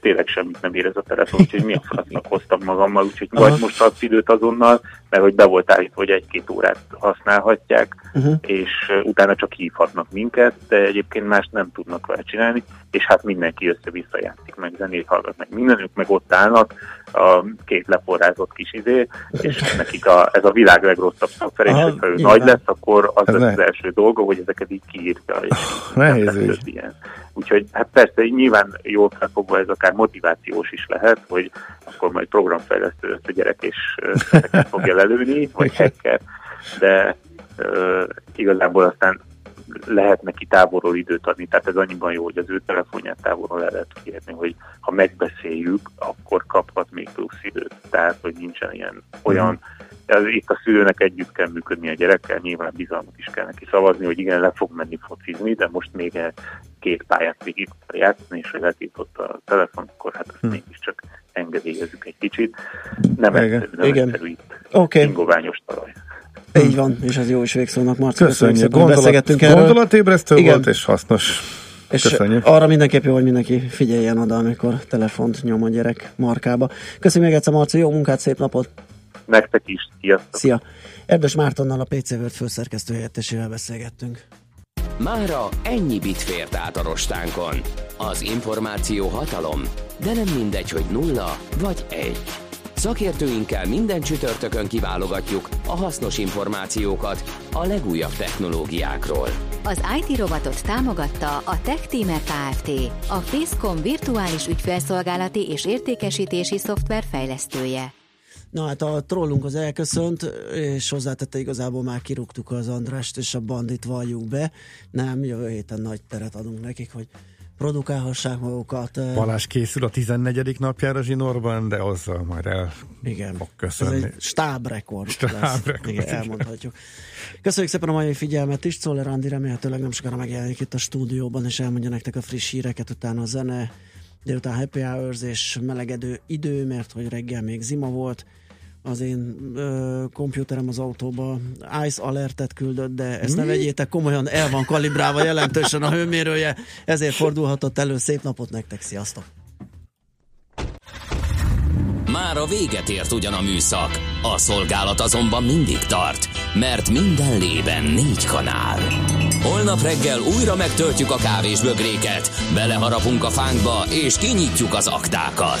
tényleg semmit nem ér ez a telefon, úgyhogy mi a francnak hoztam magammal, úgyhogy vagy most adsz időt azonnal, mert hogy be volt állítva, hogy egy-két órát használhatják, uh-huh. és utána csak hívhatnak minket, de egyébként más nem tudnak vele csinálni, és hát mindenki össze-vissza játszik, meg zenét hallgat, meg mindenük, meg ott állnak, a két leforrázott kis izé, és nekik a, ez a világ legrosszabb szoftver, és ha ő nagy lesz, akkor az az, az első dolga, hogy ezeket így kiírja. És nehéz ilyen. Úgyhogy hát persze nyilván jól felfogva ez akár motivációs is lehet, hogy akkor majd programfejlesztő lesz a gyerek, és ezeket fogja lelőni, vagy hacker, de uh, igazából aztán lehet neki távolról időt adni, tehát ez annyiban jó, hogy az ő telefonját távolról le lehet kérni, hogy ha megbeszéljük, akkor kaphat még plusz időt. Tehát, hogy nincsen ilyen olyan, ez, itt a szülőnek együtt kell működni a gyerekkel, nyilván bizalmat is kell neki szavazni, hogy igen, le fog menni focizni, de most még két pályát végig játszani, és hogy letiltott a telefon, akkor hát azt hmm. mégiscsak engedélyezzük egy kicsit. Nem egyszerű, nem igen. egyszerű itt okay. ingoványos talaj. Így van, és ez jó is végszónak, Marci. Köszönjük, Gondolat, beszélgettünk erről. Gondolatébresztő Igen. volt, és hasznos. És Köszönjük. arra mindenképp jó, hogy mindenki figyeljen oda, amikor telefont nyom a gyerek markába. Köszönjük még egyszer, Marci, jó munkát, szép napot! Nektek is, sziasztok! Szia! Erdős Mártonnal a PC World főszerkesztő helyettesével beszélgettünk. Mára ennyi bit fért át a rostánkon. Az információ hatalom, de nem mindegy, hogy nulla vagy egy. Szakértőinkkel minden csütörtökön kiválogatjuk a hasznos információkat a legújabb technológiákról. Az IT robotot támogatta a Tech Teamer Kft. A Facecom virtuális ügyfelszolgálati és értékesítési szoftver fejlesztője. Na hát a trollunk az elköszönt, és hozzátette igazából már kirúgtuk az Andrást, és a bandit valljuk be. Nem, jövő héten nagy teret adunk nekik, hogy produkálhassák magukat. Balázs készül a 14. napjára zsinórban, de azzal majd el igen. fog köszönni. Ez egy stábrekord. Stábrekord. Igen, elmondhatjuk. Köszönjük szépen a mai figyelmet is. Czoller Andi remélhetőleg nem sokára megjelenik itt a stúdióban, és elmondja nektek a friss híreket, utána a zene, délután happy hours és melegedő idő, mert hogy reggel még zima volt az én ö, kompjúterem az autóba ICE alertet küldött, de ezt ne vegyétek komolyan, el van kalibrálva jelentősen a hőmérője, ezért fordulhatott elő. Szép napot nektek, sziasztok! Már a véget ért ugyan a műszak, a szolgálat azonban mindig tart, mert minden lében négy kanál. Holnap reggel újra megtöltjük a kávés bögréket, beleharapunk a fánkba és kinyitjuk az aktákat.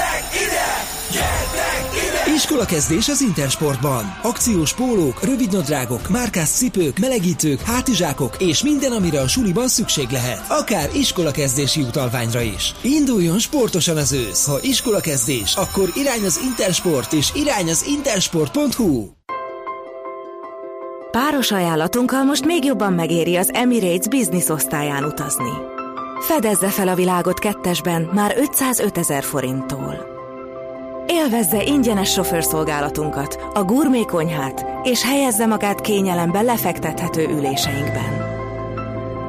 ide! Iskola kezdés az Intersportban. Akciós pólók, rövidnadrágok, márkás cipők, melegítők, hátizsákok és minden, amire a suliban szükség lehet. Akár iskola kezdési utalványra is. Induljon sportosan az ősz. Ha iskola kezdés, akkor irány az Intersport és irány az intersport.hu. Páros ajánlatunkkal most még jobban megéri az Emirates Business osztályán utazni. Fedezze fel a világot kettesben már 505 ezer forinttól. Élvezze ingyenes sofőrszolgálatunkat, a gurmé konyhát, és helyezze magát kényelemben lefektethető üléseinkben.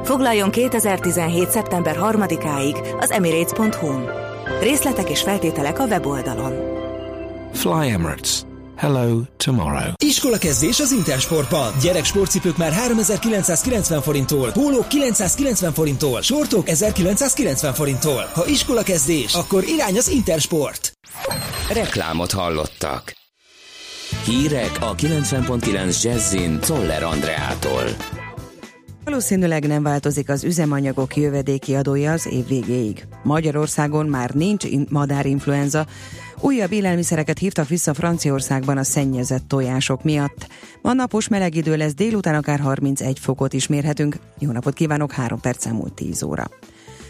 Foglaljon 2017. szeptember 3-áig az emirates.hu-n. Részletek és feltételek a weboldalon. Fly Emirates. Hello tomorrow. Iskola kezdés az Intersportban. Gyerek sportcipők már 3990 forinttól, pólók 990 forinttól, sortok 1990 forinttól. Ha iskola kezdés, akkor irány az Intersport. Reklámot hallottak. Hírek a 90.9 Jazzin Toller Andreától. Valószínűleg nem változik az üzemanyagok jövedéki adója az év végéig. Magyarországon már nincs madárinfluenza, Újabb élelmiszereket hívtak vissza Franciaországban a szennyezett tojások miatt. Ma napos meleg idő lesz, délután akár 31 fokot is mérhetünk. Jó napot kívánok, 3 perc múlt 10 óra.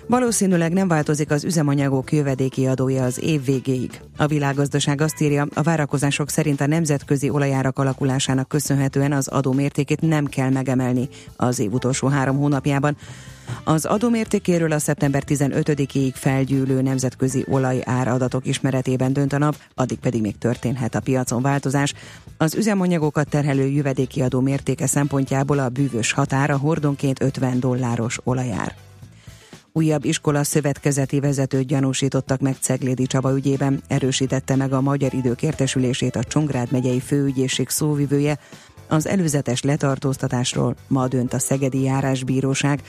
Valószínűleg nem változik az üzemanyagok jövedéki adója az év végéig. A világgazdaság azt írja, a várakozások szerint a nemzetközi olajárak alakulásának köszönhetően az adó mértékét nem kell megemelni az év utolsó három hónapjában. Az adómértékéről a szeptember 15-ig felgyűlő nemzetközi olajáradatok ismeretében dönt a nap, addig pedig még történhet a piacon változás. Az üzemanyagokat terhelő jövedéki adó mértéke szempontjából a bűvös határ a hordonként 50 dolláros olajár. Újabb iskola szövetkezeti vezetőt gyanúsítottak meg Ceglédi Csaba ügyében, erősítette meg a magyar idők értesülését a Csongrád megyei főügyészség szóvivője. Az előzetes letartóztatásról ma dönt a Szegedi Járásbíróság.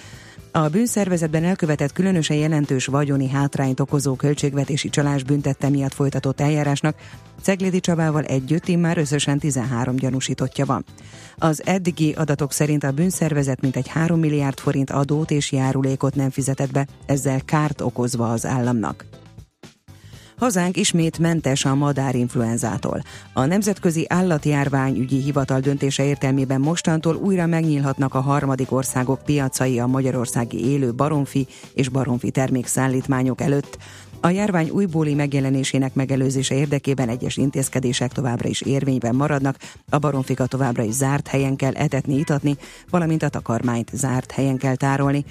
A bűnszervezetben elkövetett különösen jelentős vagyoni hátrányt okozó költségvetési csalás büntette miatt folytatott eljárásnak Ceglédi Csabával együtt immár összesen 13 gyanúsítottja van. Az eddigi adatok szerint a bűnszervezet mintegy 3 milliárd forint adót és járulékot nem fizetett be, ezzel kárt okozva az államnak. Hazánk ismét mentes a madárinfluenzától. A Nemzetközi Állatjárványügyi Hivatal döntése értelmében mostantól újra megnyílhatnak a harmadik országok piacai a magyarországi élő baromfi és baromfi termékszállítmányok előtt. A járvány újbóli megjelenésének megelőzése érdekében egyes intézkedések továbbra is érvényben maradnak, a baromfika továbbra is zárt helyen kell etetni, itatni, valamint a takarmányt zárt helyen kell tárolni.